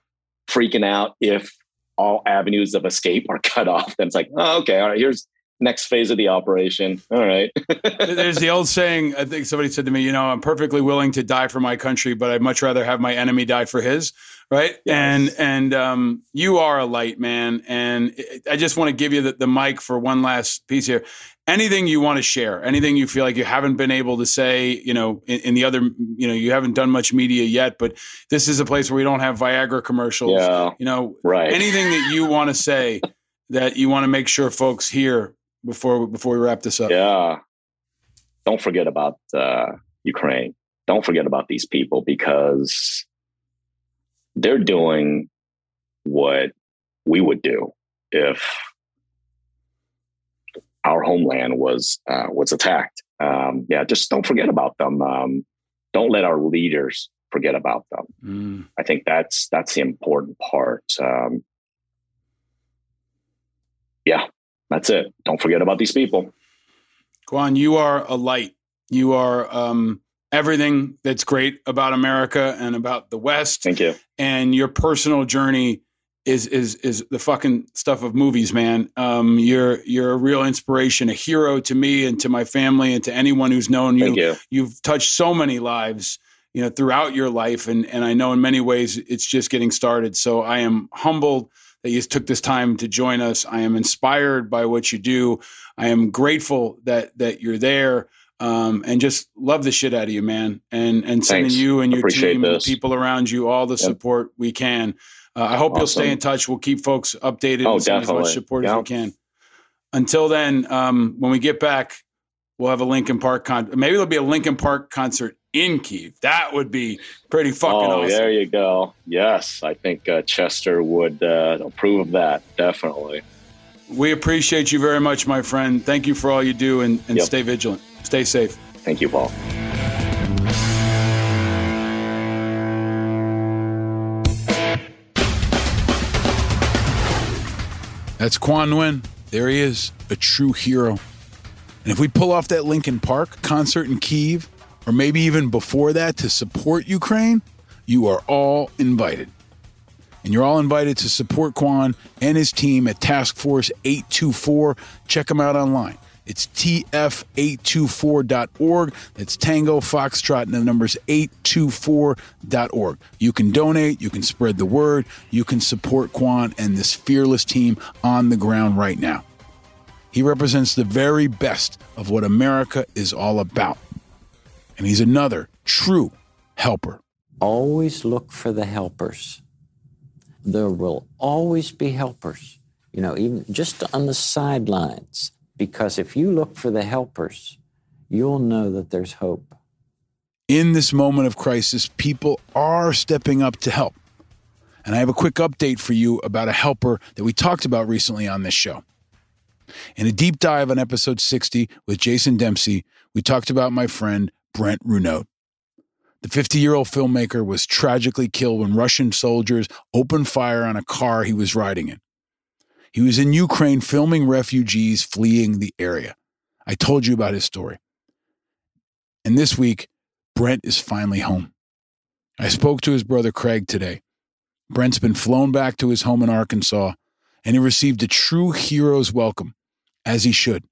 freaking out if all avenues of escape are cut off. Then it's like, oh, okay, all right, here's next phase of the operation. All right. There's the old saying. I think somebody said to me, you know, I'm perfectly willing to die for my country, but I'd much rather have my enemy die for his. Right. Yes. And and um, you are a light man, and I just want to give you the, the mic for one last piece here. Anything you want to share, anything you feel like you haven't been able to say, you know, in, in the other, you know, you haven't done much media yet, but this is a place where we don't have Viagra commercials. Yeah. You know, Right. anything that you want to say that you want to make sure folks hear before before we wrap this up. Yeah. Don't forget about uh, Ukraine. Don't forget about these people because they're doing what we would do if our homeland was uh, was attacked. Um, yeah, just don't forget about them. Um, don't let our leaders forget about them. Mm. I think that's that's the important part. Um, yeah, that's it. Don't forget about these people. Quan, you are a light. You are um, everything that's great about America and about the West. Thank you. And your personal journey is is is the fucking stuff of movies, man. Um, you're you're a real inspiration, a hero to me and to my family and to anyone who's known you. Thank you. You've touched so many lives, you know, throughout your life, and and I know in many ways it's just getting started. So I am humbled that you took this time to join us. I am inspired by what you do. I am grateful that that you're there. Um, and just love the shit out of you, man. And and sending Thanks. you and your Appreciate team and the people around you all the support we can. Uh, I hope you'll stay in touch. We'll keep folks updated Oh, and send as much definitely. support as we can. Until then, um, when we get back, we'll have a Linkin Park con. Maybe there'll be a Linkin Park concert in Kiev. That would be pretty fucking oh, awesome. there you go. Yes, I think uh, Chester would uh, approve of that. Definitely. We appreciate you very much, my friend. Thank you for all you do, and, and Yep. stay vigilant. Stay safe. Thank you, Paul. That's Quan Nguyen. There he is, a true hero. And if we pull off that Linkin Park concert in Kiev, or maybe even before that to support Ukraine, you are all invited. And you're all invited to support Quan and his team at Task Force 824. Check them out online. It's tf824.org. That's Tango Foxtrot, and the number's 824.org. You can donate, you can spread the word, you can support Quan and this fearless team on the ground right now. He represents the very best of what America is all about. And he's another true helper. always look for the helpers. There will always be helpers, you know, even just on the sidelines. Because if you look for the helpers, you'll know that there's hope. in this moment of crisis, people are stepping up to help. And I have a quick update for you about a helper that we talked about recently on this show. In a deep dive on episode 60 with Jason Dempsey, we talked about my friend Brent Renaud. The 50 year old filmmaker was tragically killed when Russian soldiers opened fire on a car he was riding in. He was in Ukraine filming refugees fleeing the area. I told you about his story. And this week, Brent is finally home. I spoke to his brother Craig today. Brent's been flown back to his home in Arkansas, and he received a true hero's welcome as he should.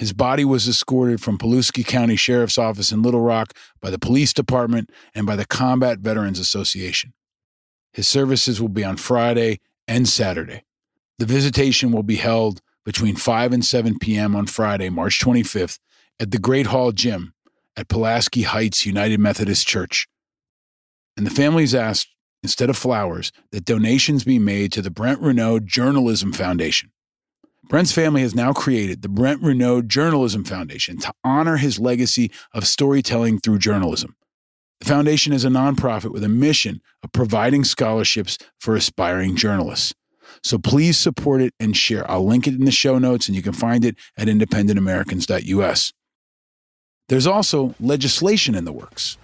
His body was escorted from Pulaski County Sheriff's Office in Little Rock by the police department and by the Combat Veterans Association. His services will be on Friday and Saturday. The visitation will be held between 5 and 7 p.m. on Friday, March 25th, at the Great Hall Gym at Pulaski Heights United Methodist Church. And the families asked, instead of flowers, that donations be made to the Brent Renaud Journalism Foundation. Brent's family has now created the Brent Renaud Journalism Foundation to honor his legacy of storytelling through journalism. The foundation is a nonprofit with a mission of providing scholarships for aspiring journalists. So please support it and share. I'll link it in the show notes and you can find it at independentamericans.us. There's also legislation in the works.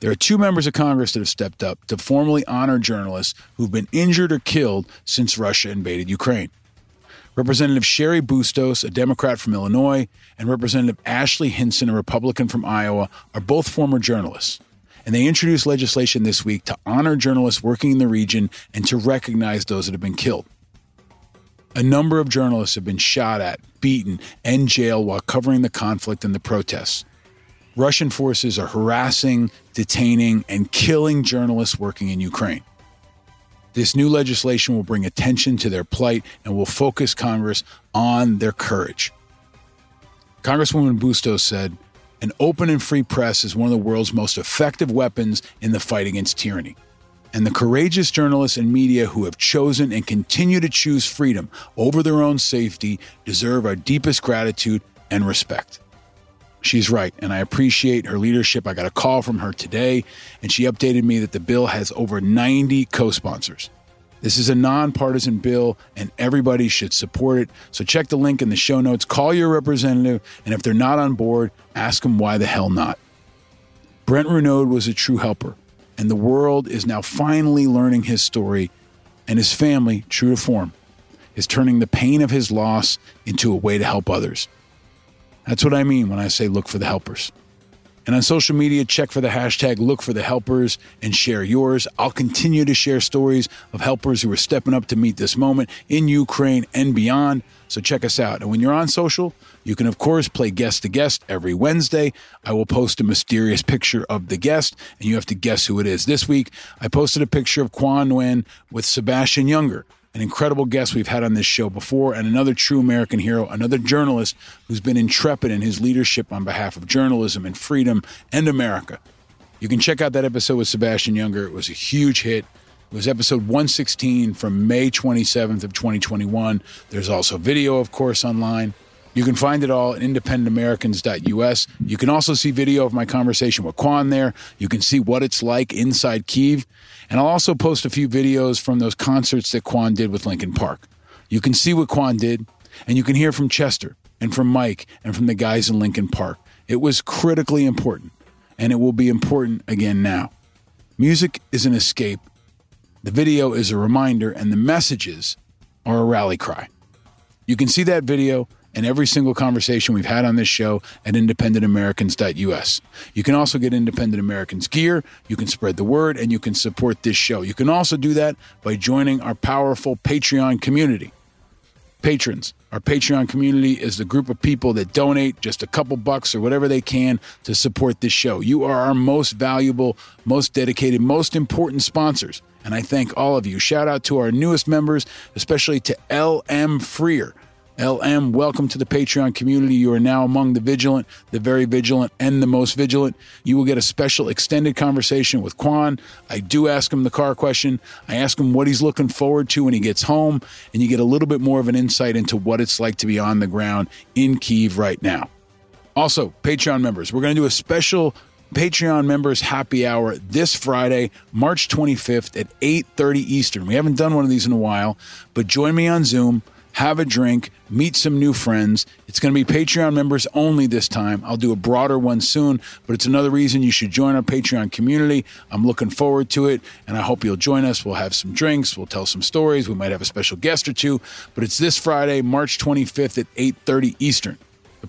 There are two members of Congress that have stepped up to formally honor journalists who've been injured or killed since Russia invaded Ukraine. Representative Cheri Bustos, a Democrat from Illinois, and Representative Ashley Hinson, a Republican from Iowa, are both former journalists. And they introduced legislation this week to honor journalists working in the region and to recognize those that have been killed. A number of journalists have been shot at, beaten, and jailed while covering the conflict and the protests. Russian forces are harassing, detaining, and killing journalists working in Ukraine. This new legislation will bring attention to their plight and will focus Congress on their courage. Congresswoman Bustos said, An open and free press is one of the world's most effective weapons in the fight against tyranny. And the courageous journalists and media who have chosen and continue to choose freedom over their own safety deserve our deepest gratitude and respect. She's right, and I appreciate her leadership. I got a call from her today, and she updated me that the bill has over 90 co sponsors. This is a nonpartisan bill, and everybody should support it. So check the link in the show notes, call your representative, and if they're not on board, ask them why the hell not. Brent Renaud was a true helper, and the world is now finally learning his story, and his family, true to form, is turning the pain of his loss into a way to help others. That's what I mean when I say look for the helpers. And on social media, check for the hashtag look for the helpers and share yours. I'll continue to share stories of helpers who are stepping up to meet this moment in Ukraine and beyond. So check us out. And when you're on social, you can, of course, play guest to guest every Wednesday. I will post a mysterious picture of the guest, and you have to guess who it is. This week, I posted a picture of Quan Nguyen with Sebastian Junger an incredible guest we've had on this show before, and another true American hero, another journalist who's been intrepid in his leadership on behalf of journalism and freedom and America. You can check out that episode with Sebastian Junger. It was a huge hit. It was episode 116 from May 27th of 2021. There's also video, of course, online. You can find it all at independentamericans.us. You can also see video of my conversation with Quan there. You can see what it's like inside Kiev. And I'll also post a few videos from those concerts that Quan did with Linkin Park. You can see what Quan did, and you can hear from Chester and from Mike and from the guys in Linkin Park. It was critically important, and it will be important again now. Music is an escape, the video is a reminder, and the messages are a rally cry. You can see that video and every single conversation we've had on this show at independentamericans.us. You can also get Independent Americans gear, you can spread the word, and you can support this show. You can also do that by joining our powerful Patreon community. Patrons. Our Patreon community is the group of people that donate just a couple bucks or whatever they can to support this show. You are our most valuable, most dedicated, most important sponsors. And I thank all of you. Shout out to our newest members, especially to LM Freer. LM, welcome to the Patreon community. You are now among the vigilant, the very vigilant, and the most vigilant. You will get a special extended conversation with Quan. I do ask him the car question. I ask him what he's looking forward to when he gets home, and you get a little bit more of an insight into what it's like to be on the ground in Kiev right now. Also, Patreon members, we're going to do a special Patreon members happy hour this Friday, March 25th at 8:30 Eastern. We haven't done one of these in a while, but join me on Zoom have a drink, meet some new friends. It's going to be Patreon members only this time. I'll do a broader one soon, but it's another reason you should join our Patreon community. I'm looking forward to it, and I hope you'll join us. We'll have some drinks, we'll tell some stories, we might have a special guest or two, but it's this Friday, March 25th at 8:30 Eastern.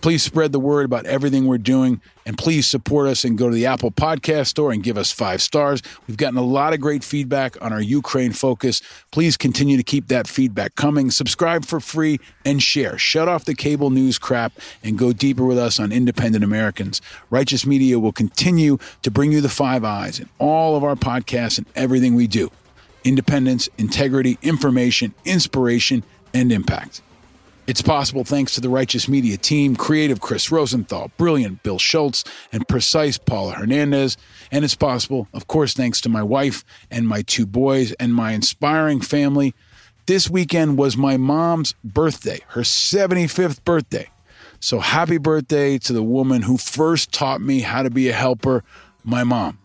Please spread the word about everything we're doing and please support us and go to the Apple Podcast Store and give us five stars. We've gotten a lot of great feedback on our Ukraine focus. Please continue to keep that feedback coming. Subscribe for free and share. Shut off the cable news crap and go deeper with us on independent Americans. Righteous Media will continue to bring you the five eyes in all of our podcasts and everything we do independence, integrity, information, inspiration, and impact. It's possible thanks to the Righteous Media team, creative Chris Rosenthal, brilliant Bill Schultz, and precise Paula Hernandez. And it's possible, of course, thanks to my wife and my two boys and my inspiring family. This weekend was my mom's birthday, her 75th birthday. So happy birthday to the woman who first taught me how to be a helper, my mom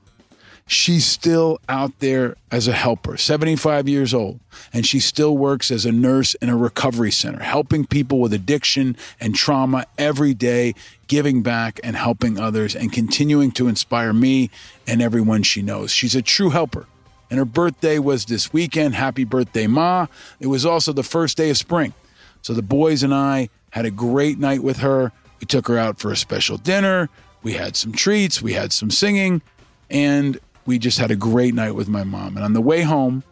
she's still out there as a helper, 75 years old, and she still works as a nurse in a recovery center, helping people with addiction and trauma every day, giving back and helping others, and continuing to inspire me and everyone she knows. She's a true helper. And her birthday was this weekend. Happy birthday, Ma. It was also the first day of spring. So the boys and I had a great night with her. We took her out for a special dinner. We had some treats. We had some singing. And we just had a great night with my mom. And on the way home,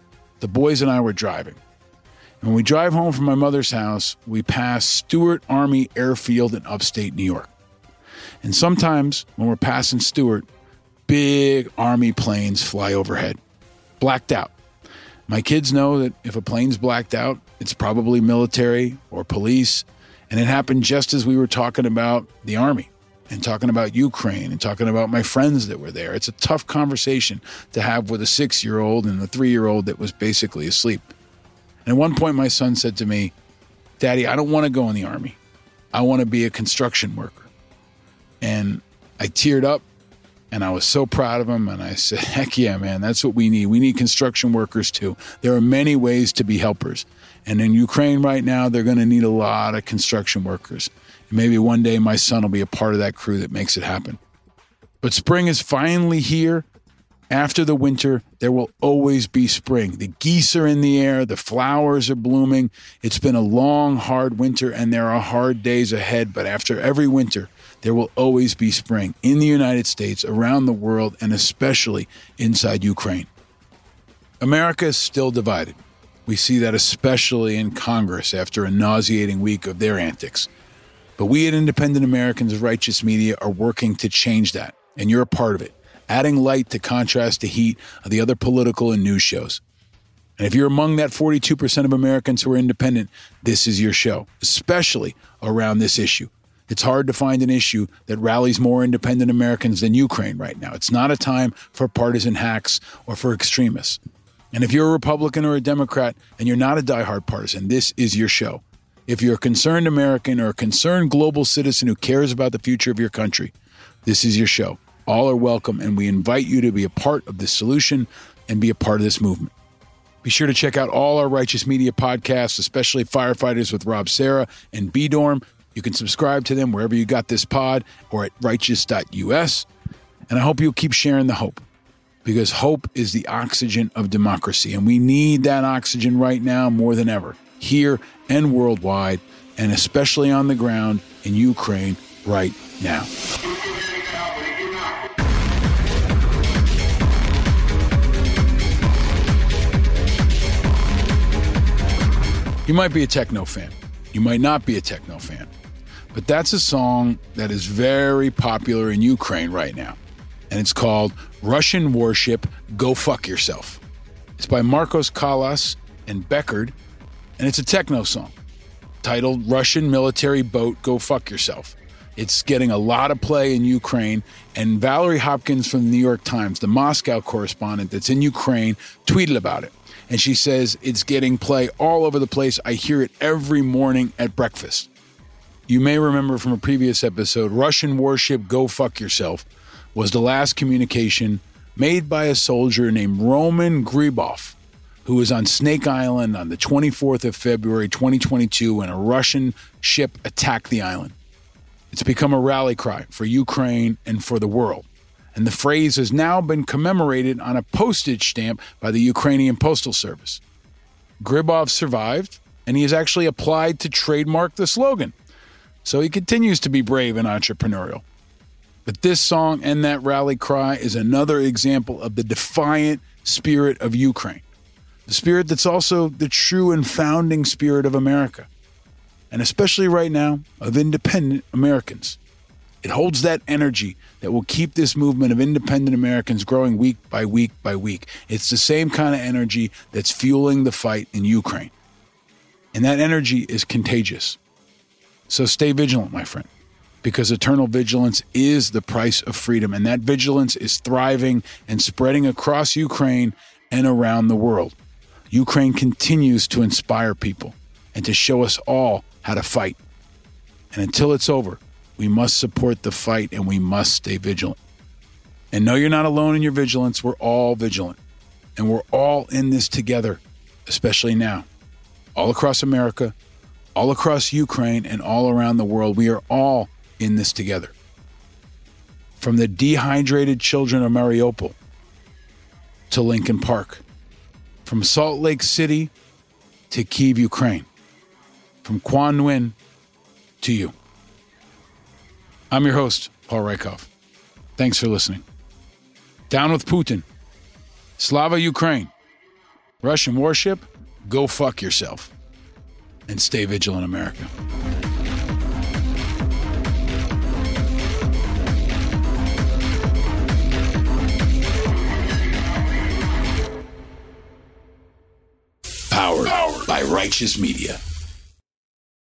the boys and I were driving. And when we drive home from my mother's house, we pass Stewart Army Airfield in upstate New York. And sometimes when we're passing Stewart, big Army planes fly overhead, blacked out. My kids know that if a plane's blacked out, it's probably military or police. And it happened just as we were talking about the Army and talking about Ukraine and talking about my friends that were there. It's a tough conversation to have with a six year old and a three year old that was basically asleep. And at one point, my son said to me, Daddy, I don't want to go in the army. I want to be a construction worker. And I teared up and I was so proud of him. And I said, Heck yeah, man, that's what we need. We need construction workers too. There are many ways to be helpers. And in Ukraine right now, they're going to need a lot of construction workers. Maybe one day my son will be a part of that crew that makes it happen. But spring is finally here. After the winter, there will always be spring. The geese are in the air, the flowers are blooming. It's been a long, hard winter, and there are hard days ahead. But after every winter, there will always be spring in the United States, around the world, and especially inside Ukraine. America is still divided. We see that especially in Congress after a nauseating week of their antics. But we at Independent Americans Righteous Media are working to change that, and you're a part of it, adding light to contrast the heat of the other political and news shows. And if you're among that 42% of Americans who are independent, this is your show, especially around this issue. It's hard to find an issue that rallies more independent Americans than Ukraine right now. It's not a time for partisan hacks or for extremists. And if you're a Republican or a Democrat and you're not a diehard partisan, this is your show. If you're a concerned American or a concerned global citizen who cares about the future of your country, this is your show. All are welcome, and we invite you to be a part of this solution and be a part of this movement. Be sure to check out all our Righteous Media podcasts, especially Firefighters with Rob Serra and B Dorm. You can subscribe to them wherever you got this pod or at righteous.us. And I hope you'll keep sharing the hope because hope is the oxygen of democracy. And we need that oxygen right now more than ever here and worldwide, and especially on the ground in Ukraine right now. You might be a techno fan. You might not be a techno fan. But that's a song that is very popular in Ukraine right now. And it's called Russian Warship Go Fuck Yourself. It's by Marcos Callas and Beckard, and it's a techno song titled Russian Military Boat Go Fuck Yourself. It's getting a lot of play in Ukraine, and Valerie Hopkins from the New York Times, the Moscow correspondent that's in Ukraine, tweeted about it. And she says it's getting play all over the place. I hear it every morning at breakfast. You may remember from a previous episode Russian warship Go Fuck Yourself was the last communication made by a soldier named Roman Gribov who was on Snake Island on the 24th of February 2022 when a Russian ship attacked the island. It's become a rally cry for Ukraine and for the world. And the phrase has now been commemorated on a postage stamp by the Ukrainian Postal Service. Gribov survived, and he has actually applied to trademark the slogan. So he continues to be brave and entrepreneurial. But this song and that rally cry is another example of the defiant spirit of Ukraine, the spirit that's also the true and founding spirit of America, and especially right now, of independent Americans. It holds that energy that will keep this movement of independent Americans growing week by week by week. It's the same kind of energy that's fueling the fight in Ukraine. And that energy is contagious. So stay vigilant, my friend, because eternal vigilance is the price of freedom. And that vigilance is thriving and spreading across Ukraine and around the world. Ukraine continues to inspire people and to show us all how to fight. And until it's over, we must support the fight and we must stay vigilant. And no, you're not alone in your vigilance. We're all vigilant. And we're all in this together, especially now. All across America, all across Ukraine, and all around the world, we are all in this together. From the dehydrated children of Mariupol to Linkin Park, from Salt Lake City to Kiev, Ukraine, from Quan Nguyen to you. I'm your host, Paul Rieckhoff. Thanks for listening. Down with Putin. Slava Ukraine. Russian warship, go fuck yourself. And stay vigilant, America. Powered by Righteous Media.